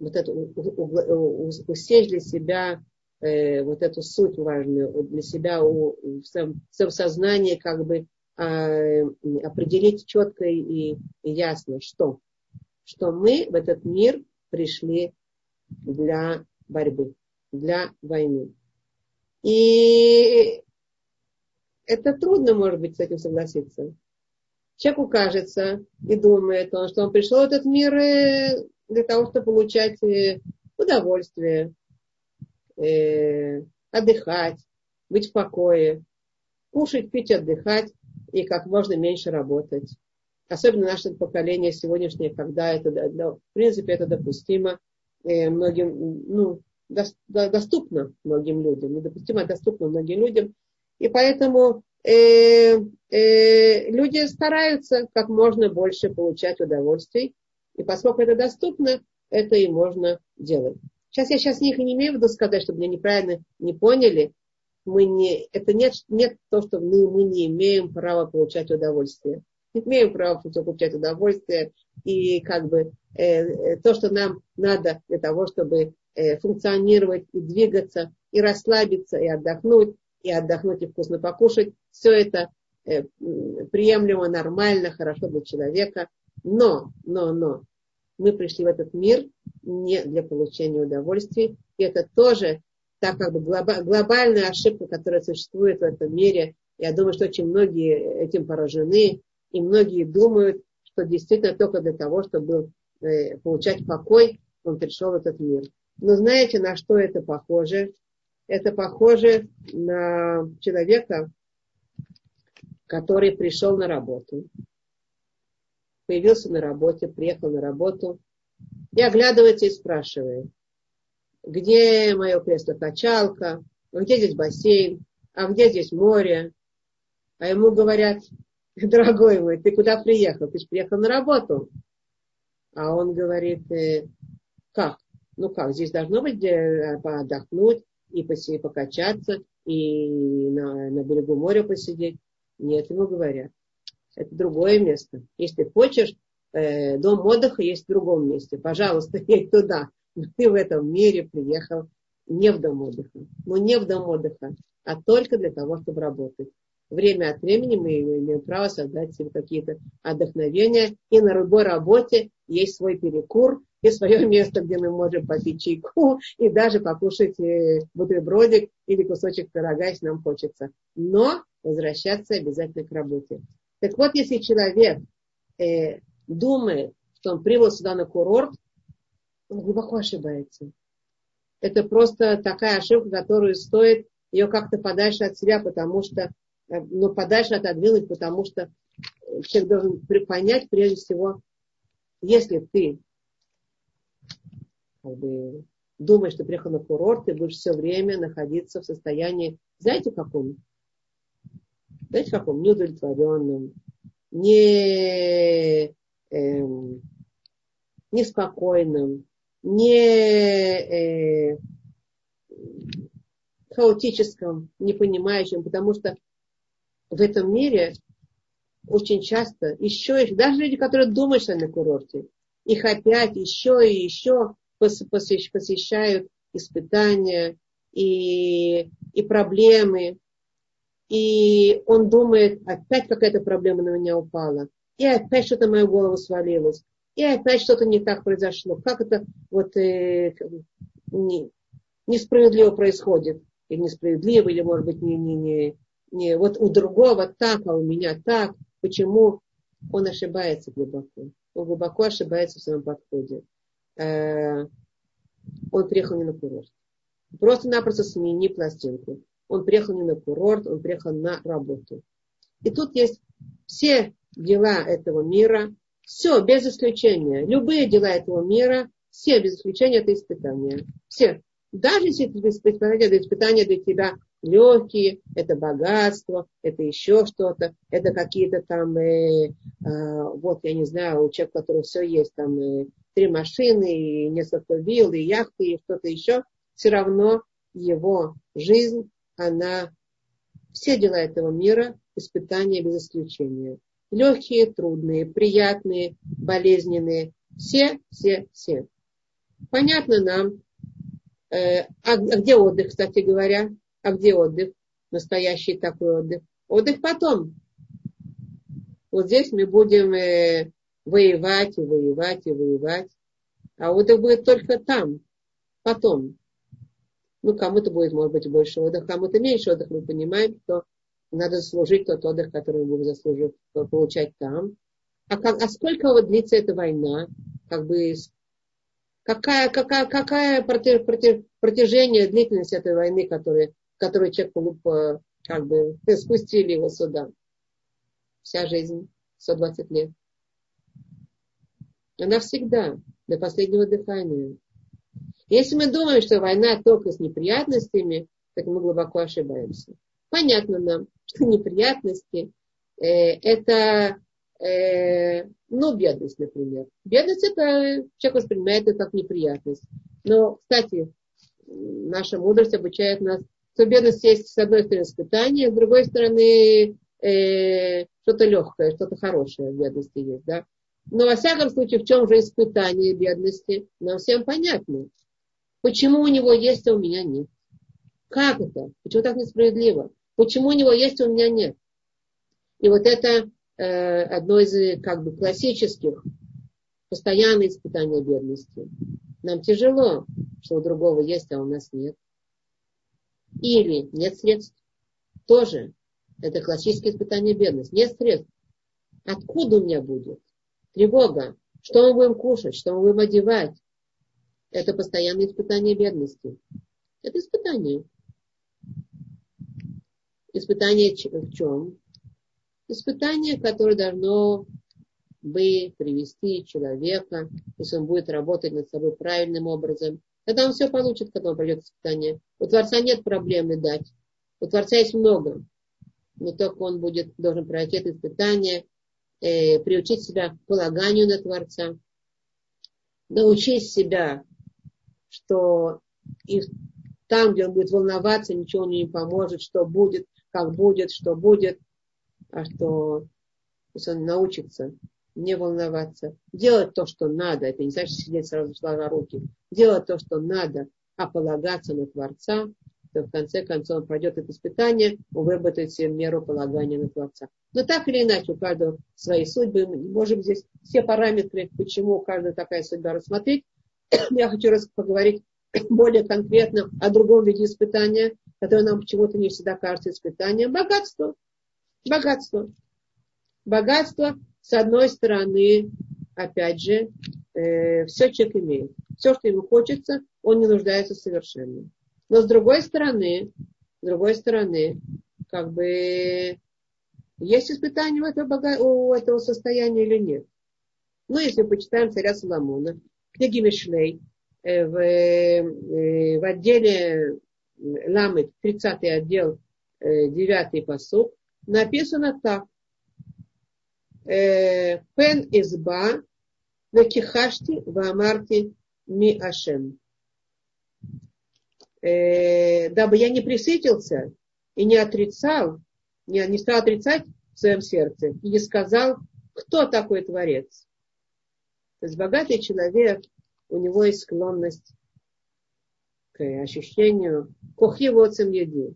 вот это, усечь для себя э, вот эту суть важную, для себя у, в своем, в своем сознании как бы э, определить четко и, и ясно, что, что мы в этот мир пришли для борьбы, для войны. И это трудно, может быть, с этим согласиться. Человеку кажется и думает он, что он пришел в этот мир э, для того, чтобы получать э, удовольствие, э, отдыхать, быть в покое, кушать, пить, отдыхать и как можно меньше работать. Особенно наше поколение сегодняшнее, когда это, в принципе, это допустимо многим, ну, доступно многим людям, недопустимо, а доступно многим людям. И поэтому э, э, люди стараются как можно больше получать удовольствий. И поскольку это доступно, это и можно делать. Сейчас я сейчас не, не имею в виду сказать, чтобы меня неправильно не поняли. Мы не, это нет, нет то, что мы, мы не имеем права получать удовольствие. Не имеем права получать удовольствие. И как бы э, э, то, что нам надо для того, чтобы э, функционировать и двигаться, и расслабиться, и отдохнуть, и отдохнуть, и вкусно покушать. Все это э, приемлемо, нормально, хорошо для человека. Но, но, но, мы пришли в этот мир не для получения удовольствий. И это тоже так как бы глобальная ошибка, которая существует в этом мире. Я думаю, что очень многие этим поражены. И многие думают, что действительно только для того, чтобы э, получать покой, он пришел в этот мир. Но знаете, на что это похоже? Это похоже на человека, который пришел на работу, появился на работе, приехал на работу и оглядывается и спрашивает, где мое кресло-качалка, где здесь бассейн, а где здесь море. А ему говорят, [LAUGHS] дорогой мой, ты куда приехал? Ты же приехал на работу. А он говорит, «Э, как? Ну как, здесь должно быть где отдохнуть, и посидеть, покачаться, и на, на берегу моря посидеть. Нет, ему говорят, это другое место. Если хочешь, э, дом отдыха есть в другом месте. Пожалуйста, [LAUGHS] едь туда. Но ты в этом мире приехал не в дом отдыха. Ну, не в дом отдыха, а только для того, чтобы работать. Время от времени мы имеем право создать себе какие-то отдохновения. И на любой работе есть свой перекур, и свое [LAUGHS] место, где мы можем попить чайку и даже покушать э, бутербродик или кусочек пирога, если нам хочется. Но возвращаться обязательно к работе. Так вот, если человек э, думает, что он прибыл сюда на курорт, он глубоко ошибается. Это просто такая ошибка, которую стоит ее как-то подальше от себя, потому что, э, ну, подальше отодвинуть, потому что человек должен понять прежде всего, если ты как бы, думаешь, что приехал на курорт, ты будешь все время находиться в состоянии, знаете, каком? Знаете, каком? Неудовлетворенном, не, эм, неспокойным, не э, хаотическом, непонимающем, потому что в этом мире очень часто еще, даже люди, которые думают, что на курорте, их опять еще и еще посещают испытания и, и проблемы. И он думает, опять какая-то проблема на меня упала. И опять что-то мою голову свалилось. И опять что-то не так произошло. Как это вот э, не, несправедливо происходит. Или несправедливо, или может быть не, не, не, не вот у другого так, а у меня так. Почему? Он ошибается глубоко. Он глубоко ошибается в своем подходе. Э, он приехал не на курорт. Просто-напросто смени пластинку. Он приехал не на курорт, он приехал на работу. И тут есть все дела этого мира, все, без исключения. Любые дела этого мира, все без исключения это испытания. Все. Даже если это испытания, это испытания для тебя легкие, это богатство, это еще что-то, это какие-то там, э, э, вот я не знаю, у человека, у которого все есть, там э, три машины, и несколько вилл, и яхты, и что-то еще, все равно его жизнь, она, все дела этого мира, испытания без исключения. Легкие, трудные, приятные, болезненные, Все, все, все. Понятно нам. Э, а, а где отдых, кстати говоря? А где отдых? Настоящий такой отдых. Отдых потом. Вот здесь мы будем э, воевать и воевать и воевать. А отдых будет только там, потом. Ну, кому-то будет, может быть, больше отдыха, кому-то меньше отдыха. Мы понимаем, что надо заслужить тот отдых, который мы будем заслужить, получать там. А, как, а сколько вот длится эта война? Как бы какая, какая, какая протяжение, длительность этой войны, которую, которую человек как бы спустили его сюда? Вся жизнь, 120 лет. Она всегда, до последнего дыхания. Если мы думаем, что война только с неприятностями, так мы глубоко ошибаемся. Понятно нам, что неприятности э, это, э, ну, бедность, например. Бедность это человек воспринимает это как неприятность. Но, кстати, наша мудрость обучает нас, что бедность есть с одной стороны испытание, с другой стороны э, что-то легкое, что-то хорошее в бедности есть, да. Но во всяком случае, в чем же испытание бедности, нам всем понятно. Почему у него есть, а у меня нет? Как это? Почему так несправедливо? Почему у него есть, а у меня нет? И вот это э, одно из как бы классических постоянных испытаний бедности. Нам тяжело, что у другого есть, а у нас нет. Или нет средств. Тоже. Это классическое испытание бедности. Нет средств. Откуда у меня будет? Тревога. Что мы будем кушать? Что мы будем одевать? Это постоянное испытание бедности. Это испытание. Испытание в чем? Испытание, которое должно бы привести человека, если он будет работать над собой правильным образом, тогда он все получит, когда он пройдет испытание. У Творца нет проблемы дать. У Творца есть много. Но только он будет, должен пройти это испытание, э, приучить себя к полаганию на Творца, научить себя что и там, где он будет волноваться, ничего не поможет, что будет, как будет, что будет, а что если он научится не волноваться, делать то, что надо, это не значит сидеть сразу сложа руки, делать то, что надо, а полагаться на Творца, то в конце концов он пройдет это испытание, он выработает себе меру полагания на Творца. Но так или иначе, у каждого свои судьбы, мы можем здесь все параметры, почему у каждого такая судьба рассмотреть, я хочу раз поговорить [COUGHS] более конкретно о другом виде испытания, которое нам почему-то не всегда кажется испытанием. Богатство. Богатство. Богатство, с одной стороны, опять же, э, все человек имеет. Все, что ему хочется, он не нуждается совершенно. Но с другой стороны, с другой стороны, как бы есть испытание у этого, у этого состояния или нет. Ну, если почитаем царя Соломона, книги Мишлей, э, в, э, в отделе Ламы, 30 отдел, 9 посуд, написано так. Пен изба векихашти вамарти ми ашем. Дабы я не присытился и не отрицал, не, не стал отрицать в своем сердце и не сказал, кто такой Творец. То есть богатый человек, у него есть склонность к ощущению кохивоцем еди.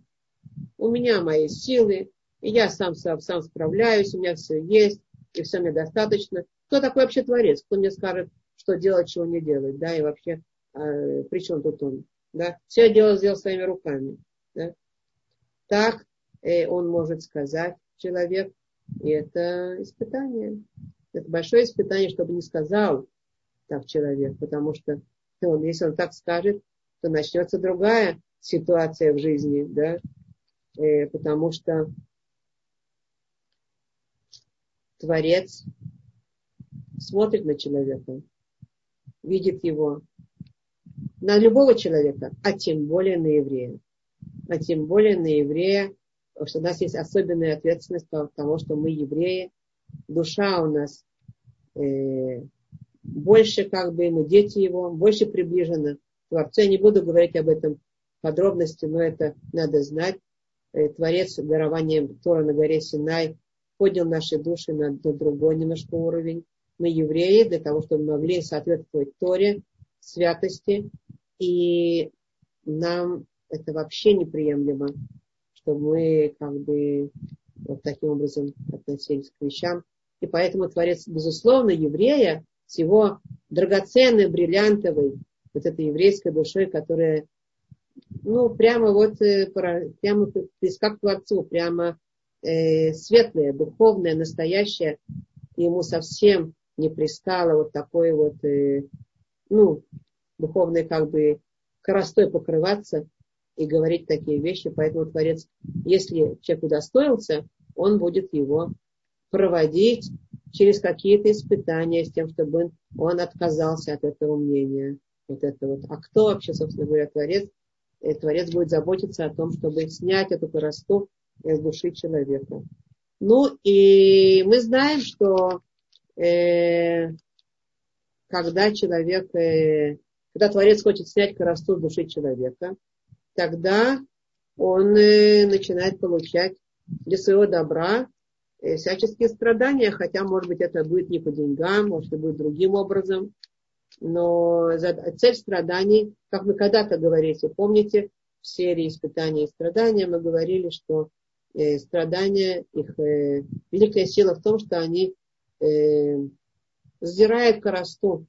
У меня мои силы, и я сам, сам, сам справляюсь, у меня все есть, и все мне достаточно. Кто такой вообще творец? Кто мне скажет, что делать, чего не делать, да, и вообще, э, при чем тут он, да? Все дело сделал своими руками, да? Так э, он может сказать человек, и это испытание. Это большое испытание, чтобы не сказал так человек, потому что он, если он так скажет, то начнется другая ситуация в жизни, да, э, потому что Творец смотрит на человека, видит его, на любого человека, а тем более на еврея. А тем более на еврея, что у нас есть особенная ответственность того, что мы евреи, душа у нас э, больше как бы, ну, дети его, больше приближены к Творцу. Я не буду говорить об этом подробности, но это надо знать. Э, Творец дарованием Тора на горе Синай поднял наши души на, на другой немножко уровень. мы евреи, для того, чтобы могли соответствовать Торе, святости, и нам это вообще неприемлемо, что мы как бы вот таким образом относились к вещам. И поэтому Творец, безусловно, еврея с его драгоценной, бриллиантовой, вот этой еврейской душой, которая, ну, прямо вот, э, прямо близка к Творцу, прямо э, светлая, духовная, настоящая, ему совсем не пристало вот такое вот, э, ну, духовной как бы коростой покрываться и говорить такие вещи. Поэтому Творец, если человек удостоился, он будет его проводить через какие-то испытания с тем, чтобы он отказался от этого мнения. Вот это вот. А кто вообще, собственно говоря, Творец? И э, Творец будет заботиться о том, чтобы снять эту коросту из души человека. Ну и мы знаем, что э, когда человек, э, когда Творец хочет снять коросту души человека, тогда он э, начинает получать для своего добра э, всяческие страдания, хотя, может быть, это будет не по деньгам, может, это будет другим образом. Но цель страданий, как мы когда-то говорили, помните, в серии испытаний и страдания мы говорили, что э, страдания, их великая сила в том, что они сдирают коросту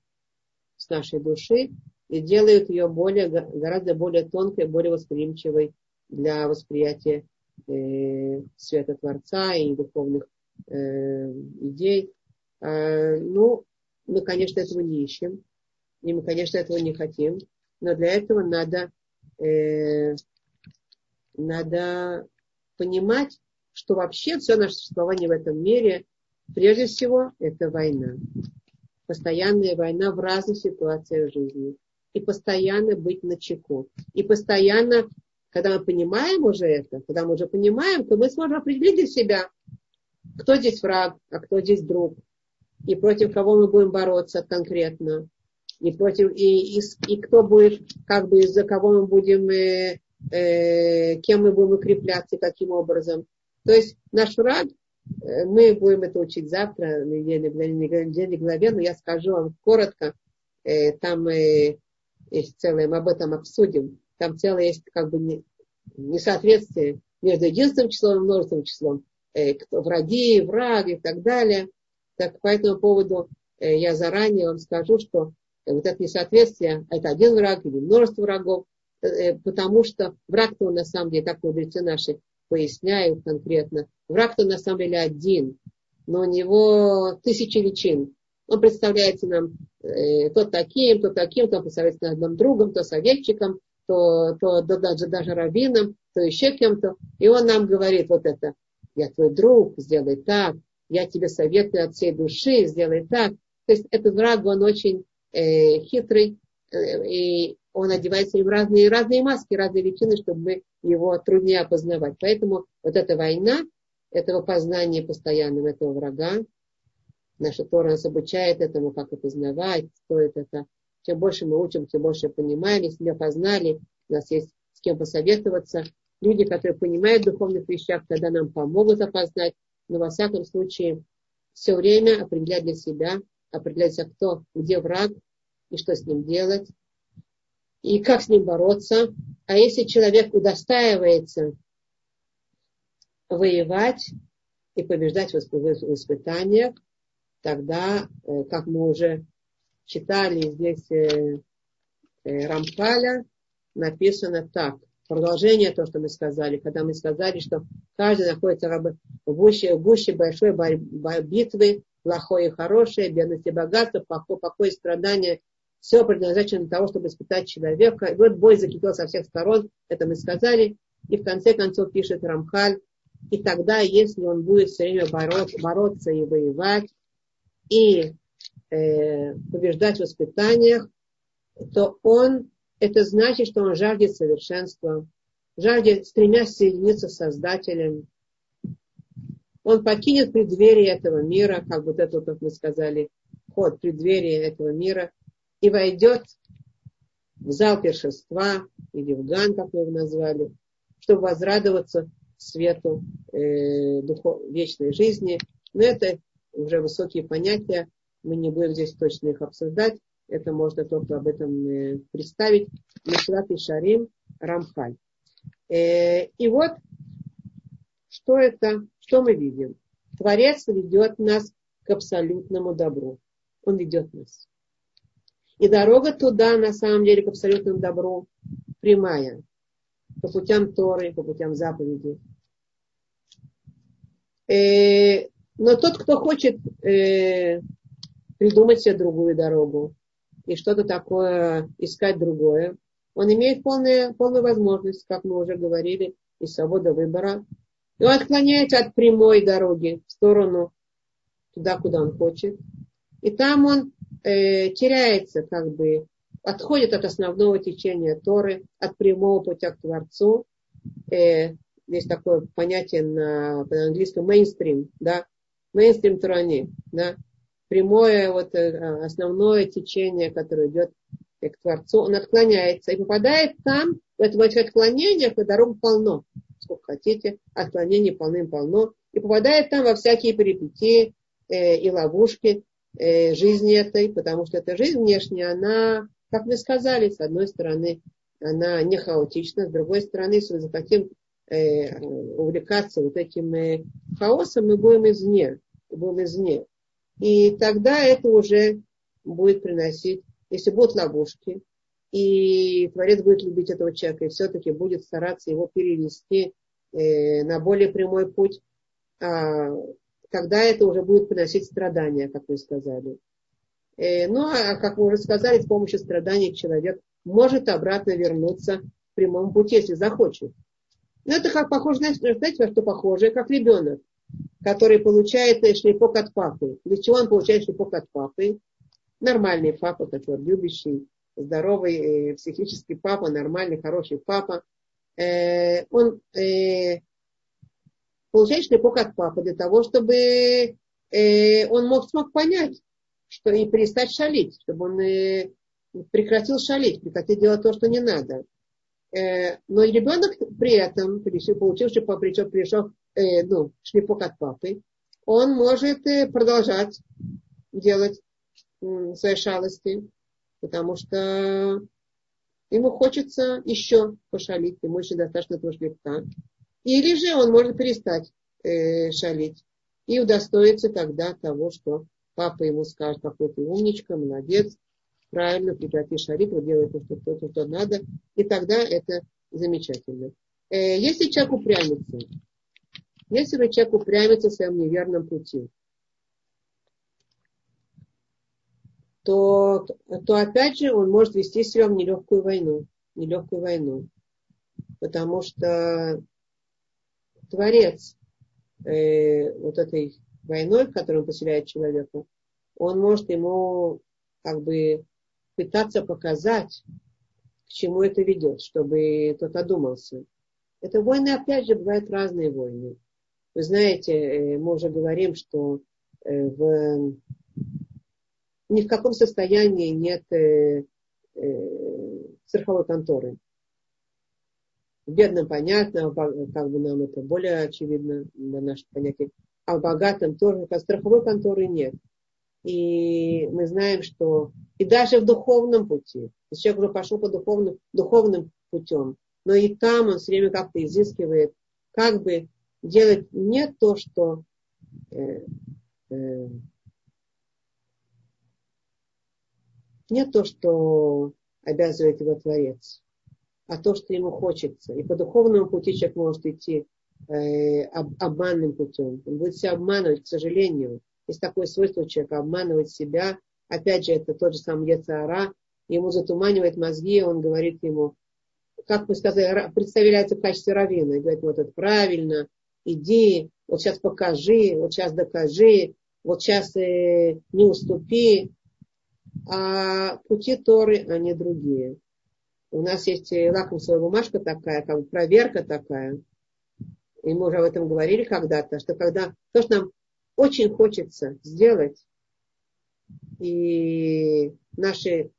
с нашей души и делают ее более, гораздо более тонкой, более восприимчивой для восприятия э, света Творца и духовных э, идей. Э, ну, мы, конечно, этого не ищем, и мы, конечно, этого не хотим, но для этого надо, э, надо понимать, что вообще все наше существование в этом мире, прежде всего, это война. Постоянная война в разных ситуациях жизни. И постоянно быть на чеку. И постоянно когда мы понимаем уже это, когда мы уже понимаем, то мы сможем определить для себя, кто здесь враг, а кто здесь друг, и против кого мы будем бороться конкретно, и против и, и, и кто будет, как бы из-за кого мы будем, э, э, кем мы будем укрепляться, каким образом. То есть наш враг, э, мы будем это учить завтра, на недельной главе, но я скажу вам коротко, э, там э, есть целое, мы об этом обсудим там целое есть как бы несоответствие между единственным числом и множественным числом. Э, кто, враги, враг и так далее. Так по этому поводу э, я заранее вам скажу, что э, вот это несоответствие, это один враг или множество врагов, э, потому что враг-то на самом деле, как мудрецы наши поясняют конкретно, враг-то на самом деле один, но у него тысячи личин. Он представляется нам э, то таким, то таким, то нам другом, то советчиком, то, то да, даже, даже раввином, то еще кем-то. И он нам говорит вот это, я твой друг, сделай так, я тебе советую от всей души, сделай так. То есть этот враг, он очень э, хитрый, э, и он одевается в разные, разные маски, разные личины, чтобы его труднее опознавать. Поэтому вот эта война, этого познания постоянного этого врага, наша Тора нас обучает этому, как опознавать, стоит это чем больше мы учим, тем больше понимаем, себя познали, у нас есть с кем посоветоваться. Люди, которые понимают в духовных вещах, тогда нам помогут опознать. Но во всяком случае, все время определять для себя, определять, кто, где враг и что с ним делать, и как с ним бороться. А если человек удостаивается воевать и побеждать в испытаниях, тогда, э, как мы уже читали здесь э, э, Рамхаля, написано так. Продолжение то, что мы сказали, когда мы сказали, что каждый находится в гуще, в гуще большой битвы, плохое и хорошее, бедность и богатство, покой, покой и страдания. Все предназначено для того, чтобы испытать человека. И вот бой закипел со всех сторон, это мы сказали. И в конце концов пишет Рамхаль, и тогда, если он будет все время бороться, бороться и воевать, и э, побеждать в испытаниях, то он, это значит, что он жаждет совершенства, жаждет, стремясь соединиться с Создателем. Он покинет преддверие этого мира, как вот это, как мы сказали, ход преддверия этого мира, и войдет в зал першества, или в ган, как мы его назвали, чтобы возрадоваться свету э, духов, вечной жизни. Но это уже высокие понятия, Мы не будем здесь точно их обсуждать. Это можно только об этом э, представить. Мишлат и Шарим Рамхаль. Э, и вот, что это, что мы видим? Творец ведет нас к абсолютному добру. Он ведет нас. И дорога туда, на самом деле, к абсолютному добру прямая. По путям Торы, по путям заповедей. Э, но тот, кто хочет э, придумать себе другую дорогу и что-то такое искать другое, он имеет полную, полную возможность, как мы уже говорили, и свобода выбора. И он отклоняется от прямой дороги в сторону туда, куда он хочет. И там он э, теряется, как бы, отходит от основного течения Торы, от прямого путя к Творцу. Э, есть такое понятие на, английском мейнстрим, да, мейнстрим Турани, да, прямое вот э, основное течение, которое идет к Творцу, он отклоняется и попадает там, в этом отклонениях, и дорог полно, сколько хотите, отклонений полным-полно, и попадает там во всякие перипетии э, и ловушки э, жизни этой, потому что эта жизнь внешняя, она, как мы сказали, с одной стороны, она не хаотична, с другой стороны, если мы захотим э, увлекаться вот этим э, хаосом, мы будем извне, будем извне. И тогда это уже будет приносить, если будут ловушки, и Творец будет любить этого человека, и все-таки будет стараться его перевести э, на более прямой путь, а, тогда это уже будет приносить страдания, как вы сказали. Э, ну, а как мы уже сказали, с помощью страданий человек может обратно вернуться в прямом пути, если захочет. Но это как похоже, знаете, во что похоже, как ребенок, который получает шлепок от папы. Для чего он получает шлепок от папы? Нормальный папа, который любящий, здоровый, э, психический папа, нормальный, хороший папа. Э, он э, получает шлепок от папы для того, чтобы э, он мог, смог понять, что и перестать шалить, чтобы он э, прекратил шалить, прекратил делать то, что не надо. Э, но ребенок при этом, получивший, причем пришел э, ну, шлепок от папы, он может э, продолжать делать свои шалости, потому что ему хочется еще пошалить, ему еще достаточно этого шлепка. Или же он может перестать э, шалить и удостоиться тогда того, что папа ему скажет, какой ты умничка, молодец, правильно, прекрати шарить, вот делай то, что, то, что надо, и тогда это замечательно. Э, если человек упрямится, если человек упрямится в своем неверном пути, то, то опять же он может вести себя в нелегкую войну. Нелегкую войну. Потому что Творец э, вот этой войной, которую поселяет человека, он может ему как бы пытаться показать, к чему это ведет, чтобы тот одумался. Это войны, опять же, бывают разные войны. Вы знаете, э, мы уже говорим, что э, в, ни в каком состоянии нет э, страховой конторы. В бедном понятно, как бы нам это более очевидно на наших понятиях. А в богатом тоже, как страховой конторы нет. И мы знаем, что и даже в духовном пути, если человек уже пошел по духовным, духовным путем, но и там он все время как-то изыскивает, как бы делать не то, что э, э, не то, что обязывает его Творец, а то, что ему хочется. И по духовному пути человек может идти э, об, обманным путем. Он будет себя обманывать, к сожалению. Есть такое свойство человека обманывать себя. Опять же, это тот же самый Яцара. Ему затуманивает мозги, он говорит ему, как мы сказали, представляется в качестве равина. И говорит, вот это правильно, иди, вот сейчас покажи, вот сейчас докажи, вот сейчас э, не уступи. А пути Торы, они другие. У нас есть э, лакмусовая бумажка такая, как проверка такая. И мы уже об этом говорили когда-то, что когда то, что нам очень хочется сделать, и наши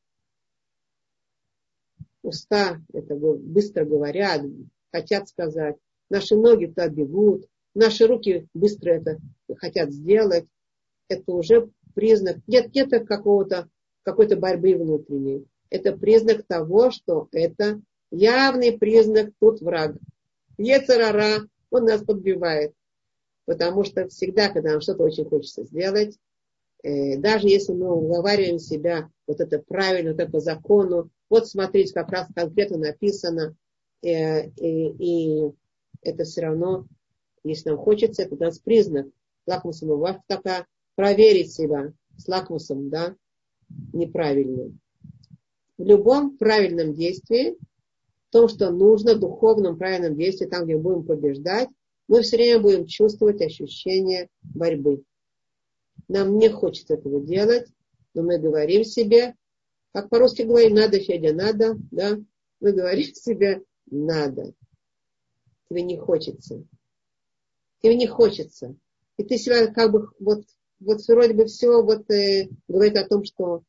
уста это быстро говорят, хотят сказать, наши ноги туда бегут, наши руки быстро это хотят сделать, это уже признак, нет, нет какого-то, какой-то борьбы внутренней. Это признак того, что это явный признак тут враг. Ецарара, он нас подбивает. Потому что всегда, когда нам что-то очень хочется сделать, э, даже если мы уговариваем себя, вот это правильно, вот это по закону, вот смотрите, как раз конкретно написано, э, и, и это все равно, если нам хочется, это даст признак лакмусом бумажка такая, проверить себя с лакмусом, да, неправильным. В любом правильном действии, в том, что нужно, духовном правильном действии, там, где будем побеждать, мы все время будем чувствовать ощущение борьбы. Нам не хочется этого делать, но мы говорим себе, как по-русски говорим, надо, Федя, надо, да, мы говорим [LAUGHS] себе, надо. Тебе не хочется. Тебе не хочется. И ты себя как бы вот, вот вроде бы все вот э, говорит о том, что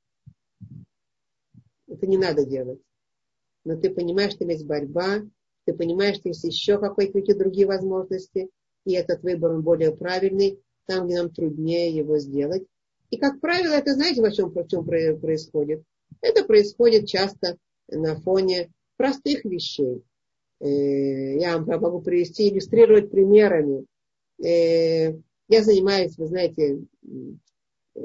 это не надо делать. Но ты понимаешь, что есть борьба, ты понимаешь, что есть еще какие-то другие возможности, и этот выбор он более правильный, там, где нам труднее его сделать. И, как правило, это знаете, в чем, в чем происходит? Это происходит часто на фоне простых вещей. Э, я вам могу привести, иллюстрировать примерами. Э, я занимаюсь, вы знаете,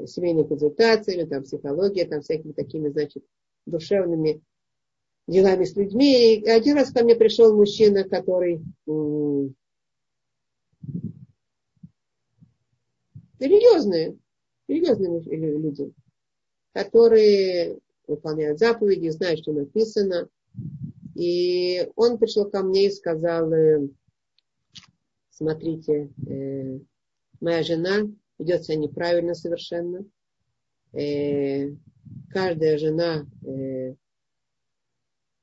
семейными консультациями, там, психологией, там, всякими такими, значит, душевными делами с людьми. И один раз ко мне пришел мужчина, который религиозные, религиозные люди, которые выполняют заповеди, знают, что написано. И он пришел ко мне и сказал, э, смотрите, э, моя жена ведет себя неправильно совершенно. Э, каждая жена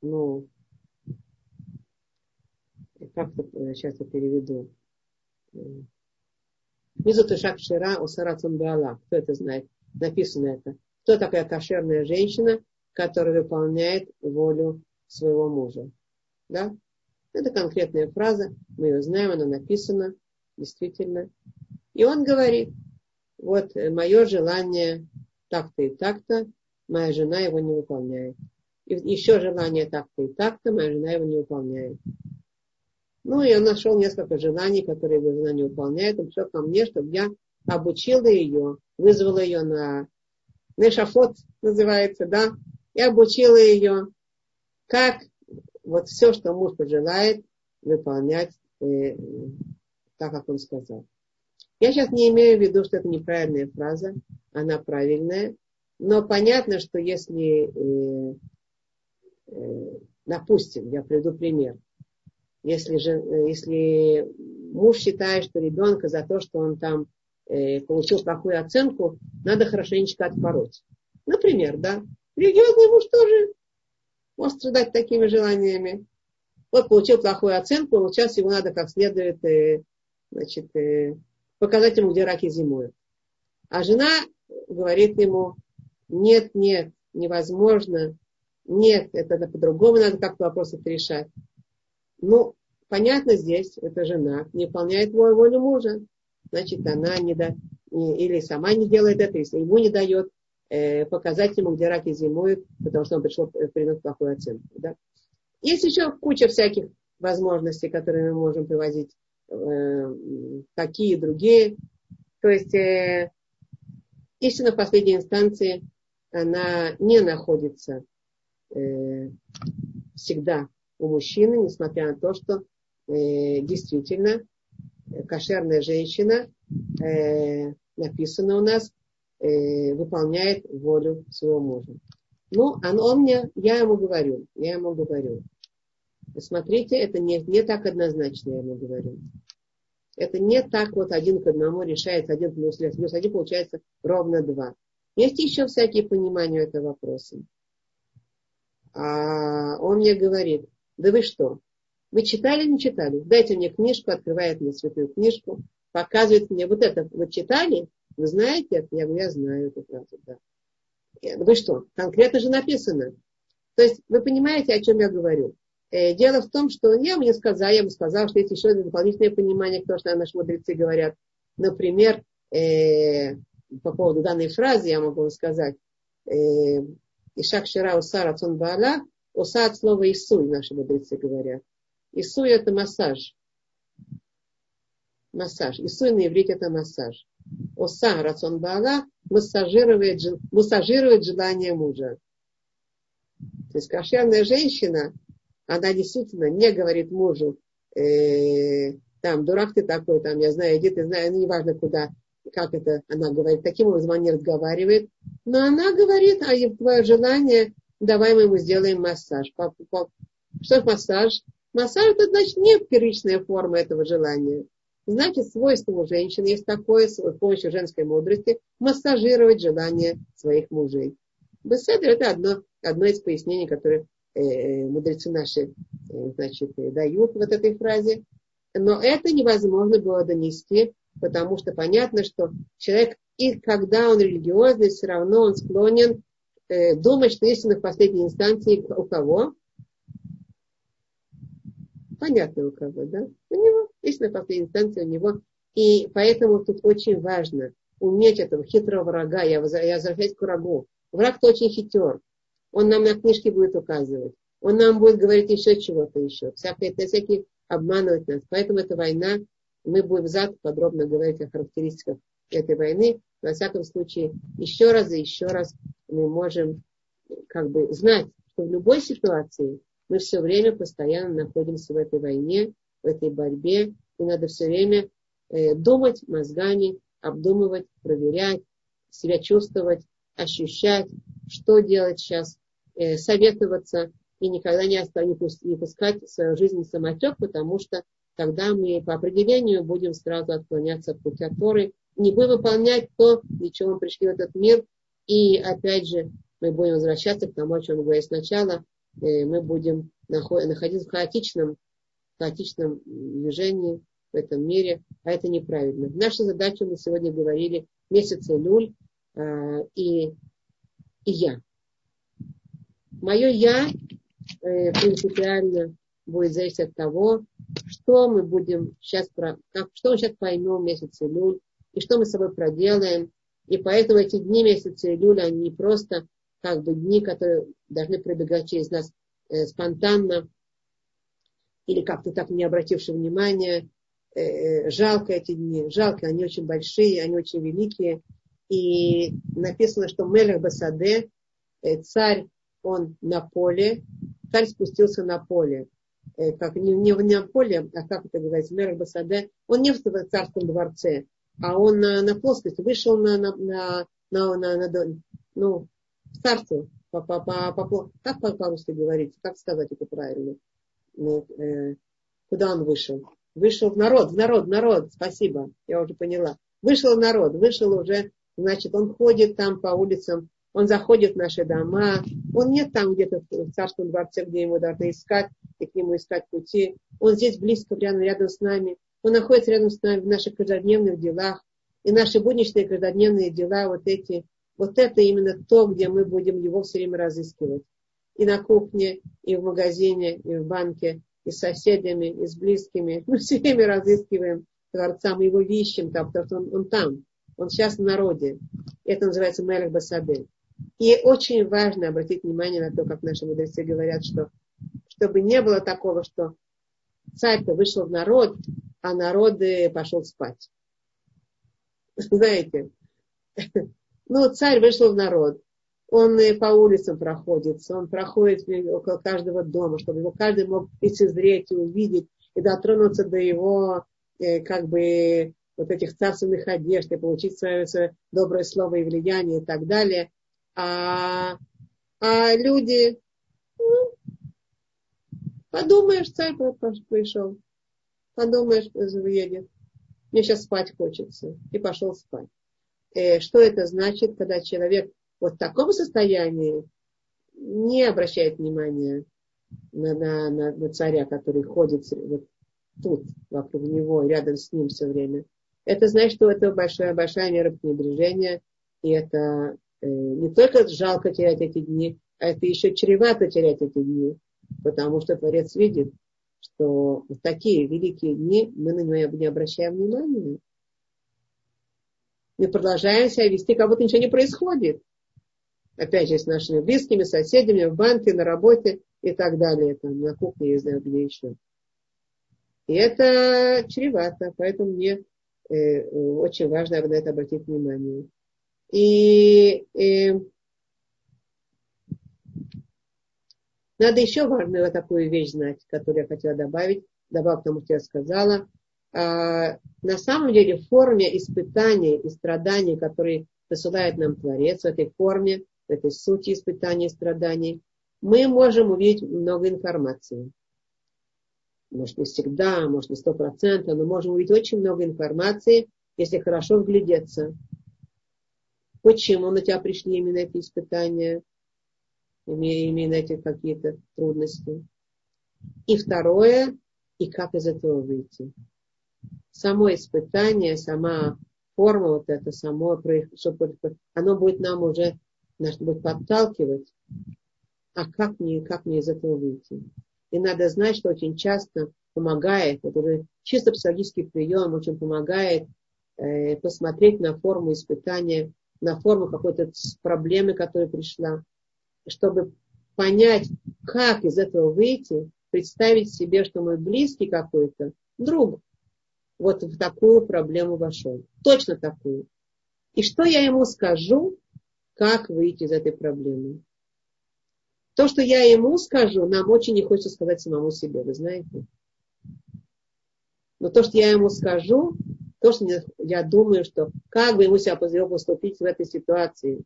ну, как-то сейчас я переведу. Мизу шаг вчера у Сарацун Биала. Кто это знает? Написано это. Кто такая кошерная женщина, которая выполняет волю своего мужа? Да? Это конкретная фраза. Мы ее знаем, она написана. Действительно. И он говорит, вот мое желание так-то и так-то, моя жена его не выполняет еще желание так-то и так-то, моя жена его не выполняет. Ну, и он нашел несколько желаний, которые его жена не выполняет. Он пришел ко мне, чтобы я обучила ее, вызвала ее на Нешафот называется, да, и обучила ее, как вот все, что муж пожелает, выполнять э, так, как он сказал. Я сейчас не имею в виду, что это неправильная фраза, она правильная, но понятно, что если э, Э, допустим, я приведу пример. Если, же, э, если муж считает, что ребенка за то, что он там э, получил плохую оценку, надо хорошенечко отпороть. Например, да, религиозный муж тоже может страдать такими желаниями. Вот получил плохую оценку, вот сейчас его надо как следует э, значит, э, показать ему, где раки зимуют. А жена говорит ему, нет, нет, невозможно, нет, это по-другому надо как-то вопрос это решать. Ну, понятно здесь, эта жена не выполняет волю мужа. Значит, она не да, или сама не делает это, если ему не дает показать ему, где раки зимуют, потому что он пришел приносить плохую оценку. Да? Есть еще куча всяких возможностей, которые мы можем привозить, э, такие другие. То есть э, истина в последней инстанции, она не находится э, всегда у мужчины, несмотря на то, что э, действительно кошерная женщина, э, написано у нас, э, выполняет волю своего мужа. Ну, он, он мне, я ему говорю, я ему говорю. Смотрите, это не, не так однозначно, я ему говорю. Это не так вот один к одному решается, один плюс, плюс один получается ровно два. Есть еще всякие понимания этого вопроса. А он мне говорит, да вы что, вы читали, не читали? Дайте мне книжку, открывает мне святую книжку, показывает мне, вот это вы читали? Вы знаете это? Я говорю, я знаю эту фразу, да. Вы что, конкретно же написано. То есть вы понимаете, о чем я говорю. Э, дело в том, что я мне сказал, я бы сказал, что есть еще дополнительное понимание, то, что наши мудрецы говорят. Например, э, по поводу данной фразы я могу сказать. Э, Ишак Шира Уса Рацон Баала, Уса от слова Исуй, наши мудрецы говорят. Исуй это массаж. Массаж. Исуй на иврите это массаж. Оса Рацон Баала массажирует, массажирует желание мужа. То есть кошерная женщина, она действительно не говорит мужу, э, там, дурак ты такой, там, я знаю, иди ты знаешь, ну, неважно куда, как это она говорит, таким образом она не разговаривает, но она говорит, а твое желание, давай мы ему сделаем массаж. Что массаж? Массаж это значит не первичная форма этого желания. Значит, свойство у женщин есть такое, с помощью женской мудрости, массажировать желание своих мужей. Беседер это одно, одно из пояснений, которые э, мудрецы наши э, значит, дают вот этой фразе. Но это невозможно было донести, потому что понятно, что человек, и когда он религиозный, все равно он склонен э, думать, что истина в последней инстанции у кого? Понятно у кого, да? У него. Истина в последней инстанции у него. И поэтому тут очень важно уметь этого хитрого врага. Я, я возвращаюсь к врагу. Враг-то очень хитер. Он нам на книжке будет указывать. Он нам будет говорить еще чего-то еще. Всякие, всякие обманывать нас. Поэтому эта война, мы будем завтра подробно говорить о характеристиках этой войны. Во всяком случае, еще раз и еще раз мы можем как бы знать, что в любой ситуации мы все время постоянно находимся в этой войне, в этой борьбе, и надо все время э, думать мозгами, обдумывать, проверять, себя чувствовать, ощущать, что делать сейчас, э, советоваться, и никогда не, оставить, не пускать свою жизнь самотек, потому что тогда мы по определению будем сразу отклоняться от пути Торы, не будем выполнять то, для чего мы пришли в этот мир, и опять же мы будем возвращаться к тому, о чем мы говорили сначала, э, мы будем находиться в хаотичном, хаотичном движении в этом мире, а это неправильно. Наша задача, мы сегодня говорили, месяц Илюль э, и, и я. Мое я Э, принципиально будет зависеть от того, что мы будем сейчас, как, что мы сейчас поймем в месяце июль, и что мы с собой проделаем. И поэтому эти дни месяца июля, они просто как бы дни, которые должны пробегать через нас э, спонтанно, или как-то так не обративши внимания. Э, э, жалко эти дни, жалко, они очень большие, они очень великие. И написано, что Мелех Басаде, э, царь, он на поле, царь спустился на поле. Как, не, не, не на поле, а как это говорится, мэр Басаде. Он не в царском дворце, а он на, на плоскости вышел на, на, на, на, на, на ну, в царство. По, по, по, по, как по-русски говорить? Как сказать это правильно? Ну, э, куда он вышел? Вышел в народ, в народ, в народ. Спасибо, я уже поняла. Вышел в народ, вышел уже, значит, он ходит там по улицам он заходит в наши дома, он нет там где-то в царском дворце, где ему должны искать, и к нему искать пути. Он здесь близко, рядом, рядом с нами. Он находится рядом с нами в наших каждодневных делах. И наши будничные каждодневные дела, вот эти, вот это именно то, где мы будем его все время разыскивать. И на кухне, и в магазине, и в банке, и с соседями, и с близкими. [LAUGHS] Мы все время разыскиваем Творца, мы его ищем там, потому что он, он там. Он сейчас в народе. Это называется Мелех Басадель. И очень важно обратить внимание на то, как наши мудрецы говорят, что чтобы не было такого, что царь-то вышел в народ, а народ пошел спать. [LAUGHS] Знаете, [LAUGHS] ну, царь вышел в народ, он по улицам проходит, он проходит около каждого дома, чтобы его каждый мог лицезреть и увидеть, и дотронуться до его, э, как бы, вот этих царственных одежд, и получить свое, свое доброе слово и влияние и так далее. А, а люди, ну, подумаешь, царь пришел, подумаешь, едет, мне сейчас спать хочется, и пошел спать. Э, что это значит, когда человек вот в таком состоянии не обращает внимания на, на, на, на царя, который ходит вот тут, вокруг него, рядом с ним все время. Это значит, что это большая, большая мера пренебрежения, и это Э, не только жалко терять эти дни, а это еще чревато терять эти дни, потому что Творец видит, что в такие великие дни мы на него не обращаем внимания. мы продолжаем себя вести, как будто ничего не происходит. Опять же, с нашими близкими, соседями, в банке, на работе и так далее, там, на кухне, не знаю, где еще. И это чревато, поэтому мне э, очень важно на это обратить внимание. И, и надо еще важную такую вещь знать, которую я хотела добавить, добавить к тому, что я сказала. А, на самом деле в форме испытаний и страданий, которые посылает нам Творец, в этой форме, этой сути испытаний и страданий, мы можем увидеть много информации. Может, не всегда, может, не сто процентов, но можем увидеть очень много информации, если хорошо вглядеться. Почему на тебя пришли именно эти испытания, именно эти какие-то трудности. И второе, и как из этого выйти само испытание, сама форма вот эта, само, оно будет нам уже, нас будет подталкивать, а как мне, как мне из этого выйти? И надо знать, что очень часто помогает, это уже чисто психологический прием, очень помогает э, посмотреть на форму испытания, на форму какой-то проблемы, которая пришла, чтобы понять, как из этого выйти, представить себе, что мой близкий какой-то, друг, вот в такую проблему вошел. Точно такую. И что я ему скажу, как выйти из этой проблемы? То, что я ему скажу, нам очень не хочется сказать самому себе, вы знаете. Но то, что я ему скажу, то, что я думаю, что как бы ему себя поступить в этой ситуации,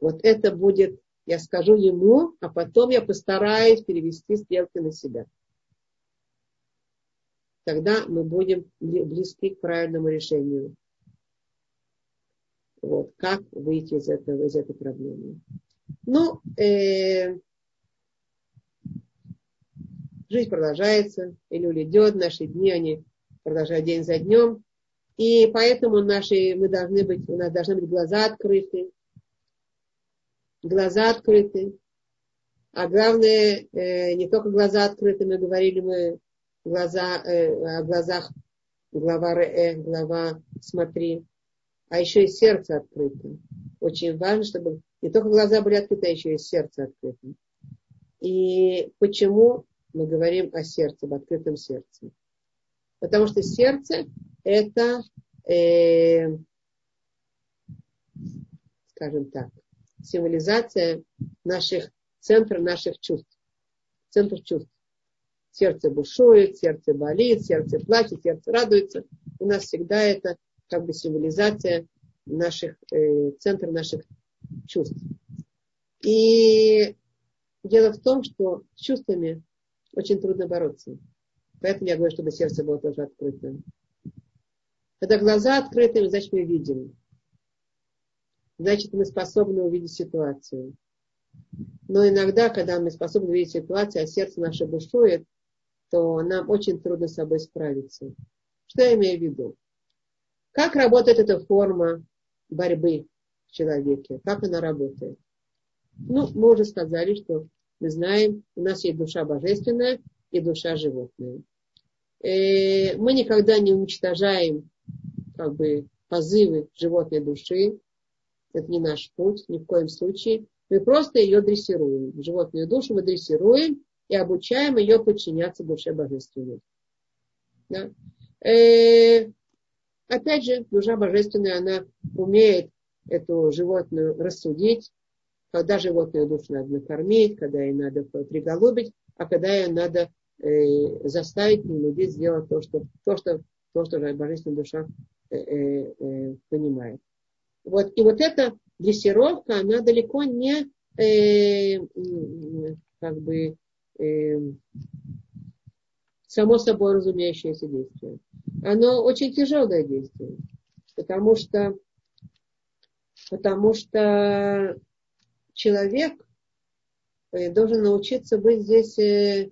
вот это будет, я скажу ему, а потом я постараюсь перевести стрелки на себя тогда мы будем близки к правильному решению. Вот, как выйти из, этого, из этой проблемы. Ну, э, жизнь продолжается, или идет, наши дни, они продолжают день за днем. И поэтому наши, мы должны быть, у нас должны быть глаза открыты. Глаза открыты. А главное, э, не только глаза открыты, мы говорили, мы глаза, э, о глазах глава Ре, глава Смотри, а еще и сердце открыто. Очень важно, чтобы не только глаза были открыты, а еще и сердце открыто. И почему мы говорим о сердце, об открытом сердце? Потому что сердце это, э, скажем так, символизация наших, центра наших чувств. Центр чувств сердце бушует, сердце болит, сердце плачет, сердце радуется. У нас всегда это как бы символизация наших, э, центр наших чувств. И дело в том, что с чувствами очень трудно бороться. Поэтому я говорю, чтобы сердце было тоже открыто. Когда глаза открыты, значит, мы видим. Значит, мы способны увидеть ситуацию. Но иногда, когда мы способны увидеть ситуацию, а сердце наше бушует, то нам очень трудно с собой справиться. Что я имею в виду? Как работает эта форма борьбы в человеке? Как она работает? Ну, мы уже сказали, что мы знаем, у нас есть душа божественная и душа животная. И э, мы никогда не уничтожаем как бы, позывы животной души. Это не наш путь, ни в коем случае. Мы просто ее дрессируем. Животную душу мы дрессируем, и обучаем ее подчиняться душе божественной. Да? Э, опять же, душа божественная, она умеет эту животную рассудить, когда животную душу надо накормить, когда ей надо приголубить, а когда ее надо э, заставить, принудить сделать то, что, то, что, то, что божественная душа э, э, э, понимает. Вот, и вот эта дрессировка, она далеко не э, как бы э, само собой разумеющееся действие. Оно очень тяжелое действие, потому что, потому что человек э, должен научиться быть здесь э,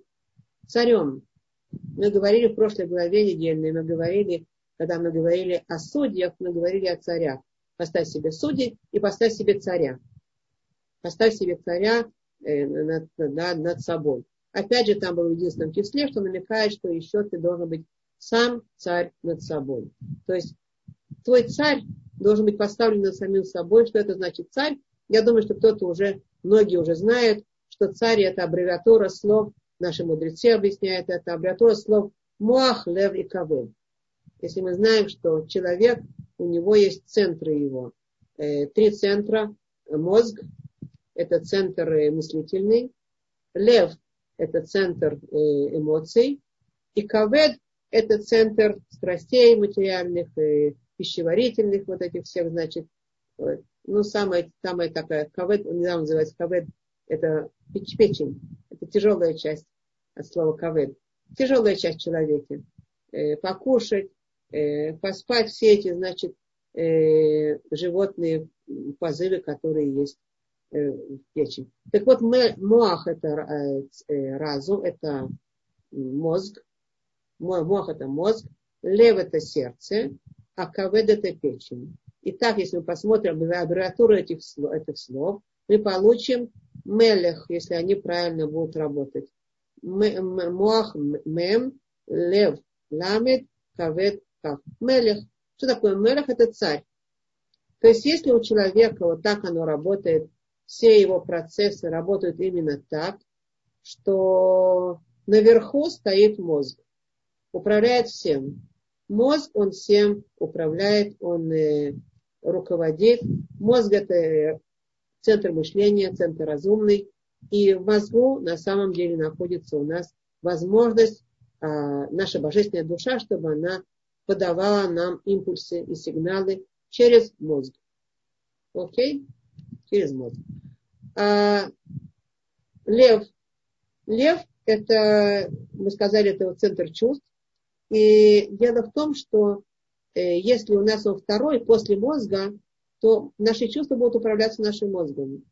царем. Мы говорили в прошлой главе недельной, мы говорили, когда мы говорили о судьях, мы говорили о царях. Поставь себе судей и поставь себе царя. Поставь себе царя э, над, над, над собой. Опять же, там было в единственном числе, что намекает, что еще ты должен быть сам царь над собой. То есть твой царь должен быть поставлен над самим собой. Что это значит царь? Я думаю, что кто-то уже, многие уже знают, что царь это аббревиатура слов, наши мудрецы объясняют это, аббревиатура слов Муах, Лев и Кавель. Если мы знаем, что человек, у него есть центры его. Э, три центра. Мозг, это центр мыслительный. Лев, это центр э, эмоций. И Кавед, это центр страстей материальных, пищеварительных, вот этих всех, значит, ну, самая, самая такая, кавед, недавно называется кавед, это печень, это тяжелая часть от слова кавед, тяжелая часть человека. Э, покушать, э, поспать, все эти, значит, э, животные позывы, которые есть э, в печени. Так вот, моах это э, разум, это мозг, мозг это мозг, лев это сердце, а кавед это печень. Итак, если мы посмотрим аббревиатуру этих слов, этих слов, мы получим мелех, если они правильно будут работать. Муах мем, лев, ламет, кавет, кав. Мелех. Что такое мелех? Это царь. То есть, если у человека вот так оно работает, все его процессы работают именно так, что наверху стоит мозг, управляет всем. Мозг, он всем управляет, он э, руководит. Мозг это центр мышления, центр разумный. И в мозгу на самом деле находится у нас возможность, а, наша божественная душа, чтобы она подавала нам импульсы и сигналы через мозг. Окей? Через мозг. А, лев. Лев это, мы сказали, это центр чувств. И дело в том, что Э, если у нас он второй после мозга, то наши чувства будут управляться нашим мозгом.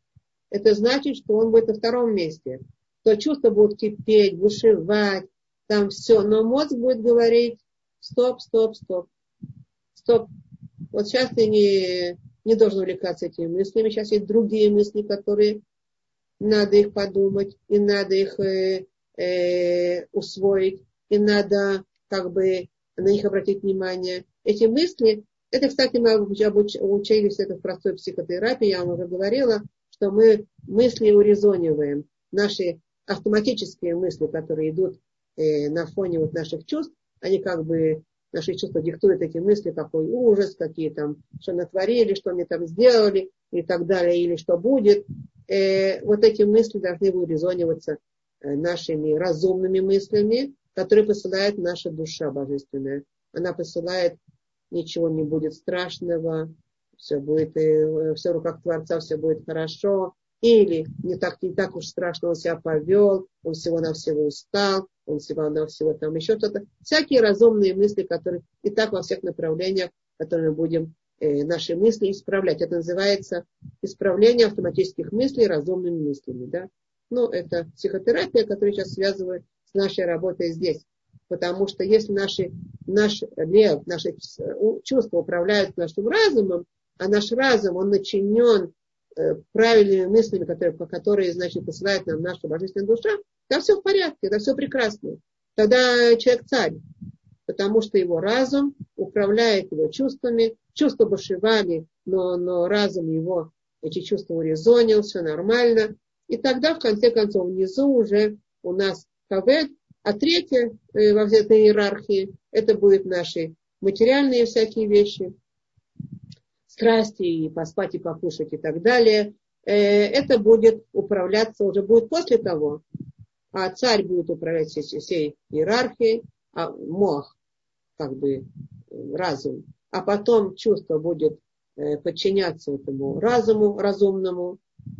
Это значит, что он будет на втором месте. То чувства будут кипеть, бушевать, там все. Но мозг будет говорить, стоп, стоп, стоп, стоп. Вот сейчас ты не, не должен увлекаться этими мыслями. Сейчас есть другие мысли, которые надо их подумать, и надо их э, э, усвоить, и надо как бы на них обратить внимание эти мысли, это, кстати, мы учились это в простой психотерапии, я вам уже говорила, что мы мысли урезониваем. Наши автоматические мысли, которые идут э, на фоне вот наших чувств, они как бы, наши чувства диктуют эти мысли, какой ужас, какие там, что натворили, что они там сделали и так далее, или что будет. Э, вот эти мысли должны урезониваться э, нашими разумными мыслями, которые посылает наша душа божественная. Она посылает ничего не будет страшного, все будет, э, все в руках Творца, все будет хорошо. Или не так, не так уж страшно он себя повел, он всего на всего устал, всего на всего там еще что-то. Всякие разумные мысли, которые и так во всех направлениях, которые мы будем э, наши мысли исправлять. Это называется исправление автоматических мыслей разумными мыслями. Да? Ну, это психотерапия, которая сейчас связывает с нашей работой здесь. Потому что если наши, наш лев, наши чувства управляют нашим разумом, а наш разум, он начинен э, правильными мыслями, которые, которые, значит, посылает нам наша божественная душа, там все в порядке, это все прекрасно. Тогда человек царь, потому что его разум управляет его чувствами, чувства бушевали, но, но разум его эти чувства урезонил, все нормально. И тогда, в конце концов, внизу уже у нас кавет, а третье э, во всей этой иерархии, это будут наши материальные всякие вещи, страсти, и поспать, и покушать, и так далее. Э, это будет управляться, уже будет после того, а царь будет управлять всей, всей иерархией, а мох, как бы разум, а потом чувство будет э, подчиняться этому разуму разумному,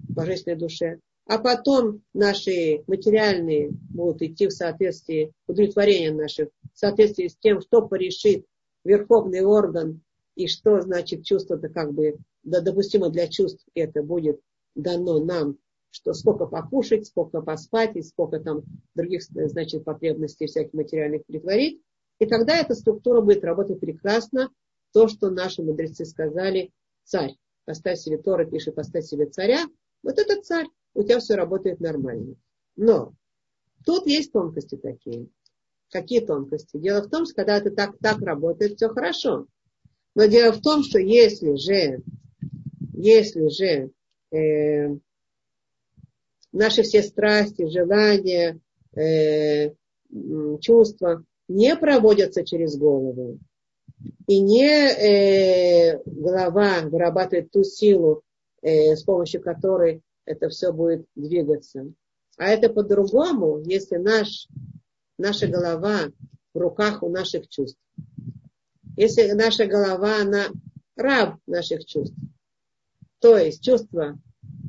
божественной душе, а потом наши материальные будут идти в соответствии, удовлетворение наших, в соответствии с тем, что порешит верховный орган и что значит чувство-то как бы да, допустимо для чувств это будет дано нам, что сколько покушать, сколько поспать и сколько там других значит потребностей всяких материальных притворить. И тогда эта структура будет работать прекрасно. То, что наши мудрецы сказали, царь. Поставь себе Тора, пишет, поставь себе царя. Вот это царь у тебя все работает нормально. Но тут есть тонкости такие. Какие тонкости? Дело в том, что когда это так, так работает, все хорошо. Но дело в том, что если же, если же э, наши все страсти, желания, э, чувства не проводятся через голову, и не э, голова вырабатывает ту силу, э, с помощью которой это все будет двигаться. А это по-другому, если наш, наша голова в руках у наших чувств. Если наша голова, она раб наших чувств. То есть чувства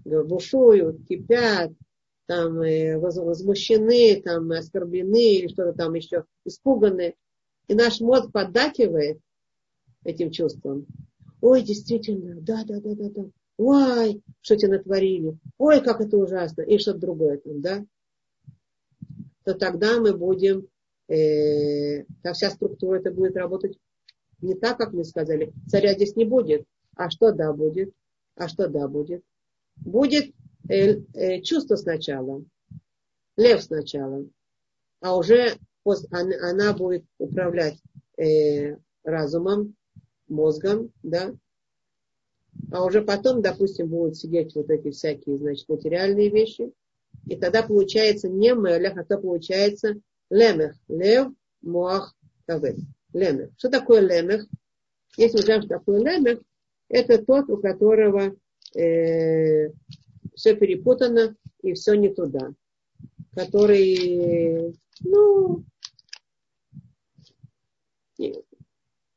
бушуют, кипят, там э, возмущены, там оскорблены или что-то там еще, испуганы. И наш мозг поддакивает этим чувствам. Ой, действительно, да, да, да, да, да. Ой, что тебе натворили. Ой, как это ужасно. И что-то другое там, да. То тогда мы будем, э, вся структура это будет работать не так, как мы сказали. Царя здесь не будет. А что да будет? А что да будет? Будет э, э, чувство сначала, лев сначала, а уже она, она будет управлять э, разумом, мозгом, да, а уже потом, допустим, будут сидеть вот эти всякие, значит, материальные вещи, и тогда получается не мелех, а то получается лемех, лев, муах, кавет. Лемех. Что такое лемех? Если мы знаем, что такое лемех, это тот, у которого э, все перепутано и все не туда. Который, ну,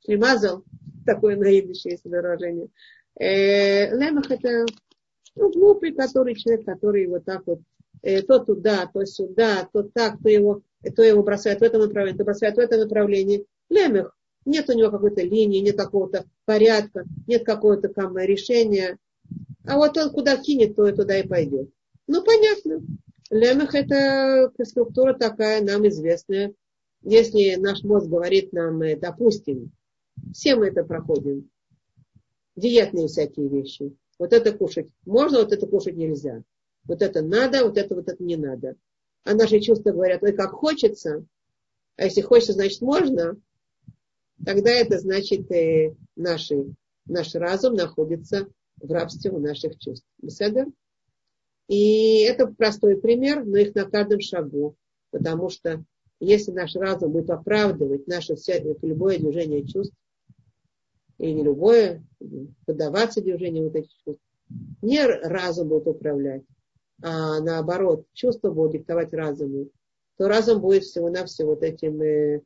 шлемазал, такое есть выражение. Э, лемах это ну, глупый, который человек, который вот так вот э, то туда, то сюда, то так, то его, то его бросает в этом направлении, то бросает в этом направлении. Лемех. Нет у него какой-то линии, нет какого-то порядка, нет какого-то там решения. А вот он куда кинет, то и туда и пойдет. Ну, понятно. Лемех это структура такая, нам известная. Если наш мозг говорит нам, э, допустим, все мы это проходим, диетные всякие вещи. Вот это кушать можно, вот это кушать нельзя. Вот это надо, вот это вот это не надо. А наши чувства говорят, ой, как хочется, а если хочется, значит можно, тогда это значит э, наши, наш разум находится в рабстве у наших чувств. Беседа? И это простой пример, но их на каждом шагу. Потому что если наш разум будет оправдывать наше все, любое движение чувств, и не любое, поддаваться движению вот этих чувств. Не разум будет управлять, а наоборот, чувства будут диктовать разуму. То разум будет всего-навсего вот этим, э,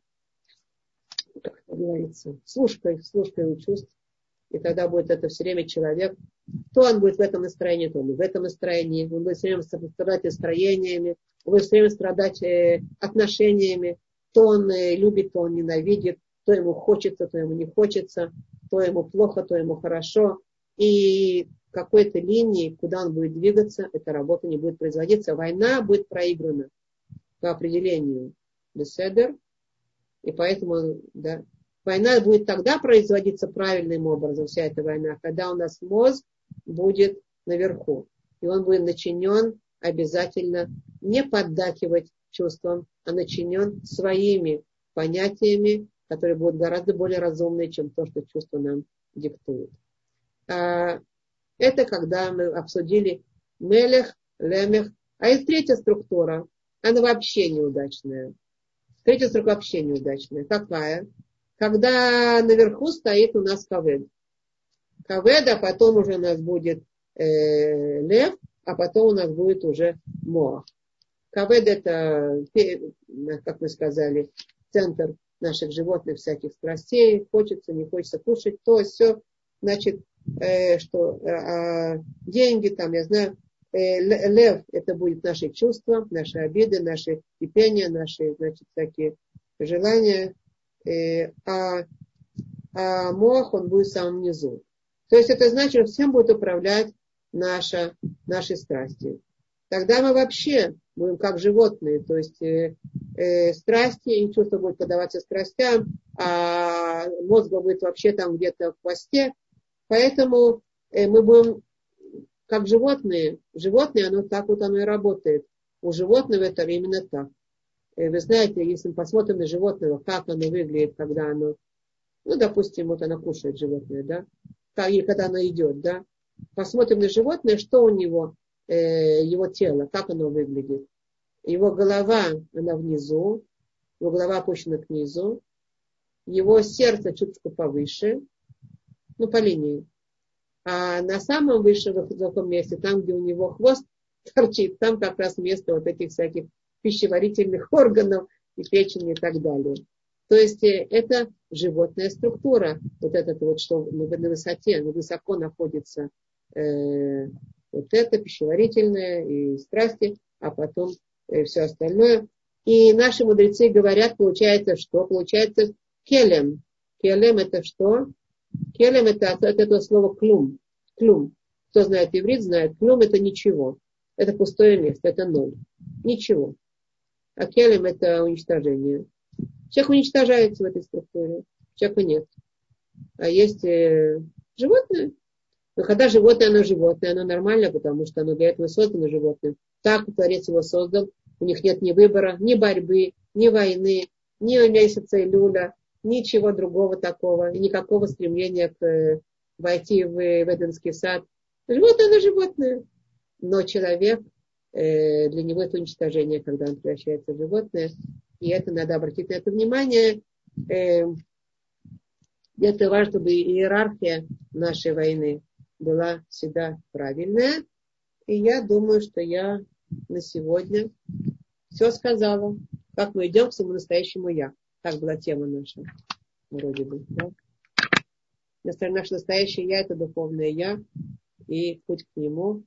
как это говорится, слушкой, слушкой у чувств. И тогда будет это все время человек. То он будет в этом настроении, то он в этом настроении. Он будет все время страдать настроениями, он будет все время страдать отношениями. То он э, любит, то он ненавидит, то ему хочется, то ему не хочется то ему плохо, то ему хорошо. И какой-то линии, куда он будет двигаться, эта работа не будет производиться. Война будет проиграна по определению Беседер. И поэтому да, война будет тогда производиться правильным образом, вся эта война, когда у нас мозг будет наверху. И он будет начинен обязательно не поддакивать чувствам, а начинен своими понятиями, которые будут гораздо более разумные, чем то, что чувство нам диктует. А, это когда мы обсудили Мелех, Лемех. А есть третья структура, она вообще неудачная. Третья структура вообще неудачная. Какая? Когда наверху стоит у нас кавед. Кавед, а потом уже у нас будет э, лев, а потом у нас будет уже моах. Кавед это, как мы сказали, центр наших животных всяких страстей, хочется, не хочется кушать, то все, значит, э, что э, деньги там, я знаю, э, лев это будет наши чувства, наши обиды, наши кипения, наши, значит, всякие желания, а, а мох, он будет в самом низу. То есть это значит, что всем будет управлять наша, наши страсти. Тогда мы вообще будем как животные, то есть э, э, страсти и чувства будут подаваться страстям, а мозг будет вообще там где-то в хвосте. Поэтому э, мы будем как животные. Животные, оно так вот оно и работает. У животного это именно так. Э, вы знаете, если мы посмотрим на животного, как оно выглядит, когда оно Ну, допустим, вот она кушает животное, да, и когда она идет, да, посмотрим на животное, что у него, э, его тело, как оно выглядит. Его голова, она внизу, его голова опущена к низу, его сердце чуточку повыше, ну, по линии. А на самом высшем высоком месте, там, где у него хвост [LAUGHS] торчит, там как раз место вот этих всяких пищеварительных [LAUGHS] органов и печени и так далее. То есть э, это животная структура, вот этот вот, что на высоте, на высоко находится э, вот это пищеварительное и страсти, а потом э, все остальное. И наши мудрецы говорят, получается что? Получается келем. Келем это что? Келем это от этого слова клум. Клум. Кто знает иврит, знает. Клум это ничего. Это пустое место, это ноль. Ничего. А келем это уничтожение. Человек уничтожается в этой структуре. Человека нет. А есть э, животное. Но когда животное, оно животное, оно нормально, потому что оно для этого создано животным. Так Творец его создал. У них нет ни выбора, ни борьбы, ни войны, ни месяца и люля, ничего другого такого, никакого стремления к, э, войти в, в Эденский сад. Животное, оно животное. Но человек, для него это уничтожение, когда он превращается в животное. И это надо обратить на это внимание. Э, это важно, чтобы иерархия нашей войны была всегда правильная. И я думаю, что я на сегодня все сказала. Как мы идем к своему настоящему я. Так была тема наша. Вроде бы. Да? Наше настоящее я это духовное я. И путь к нему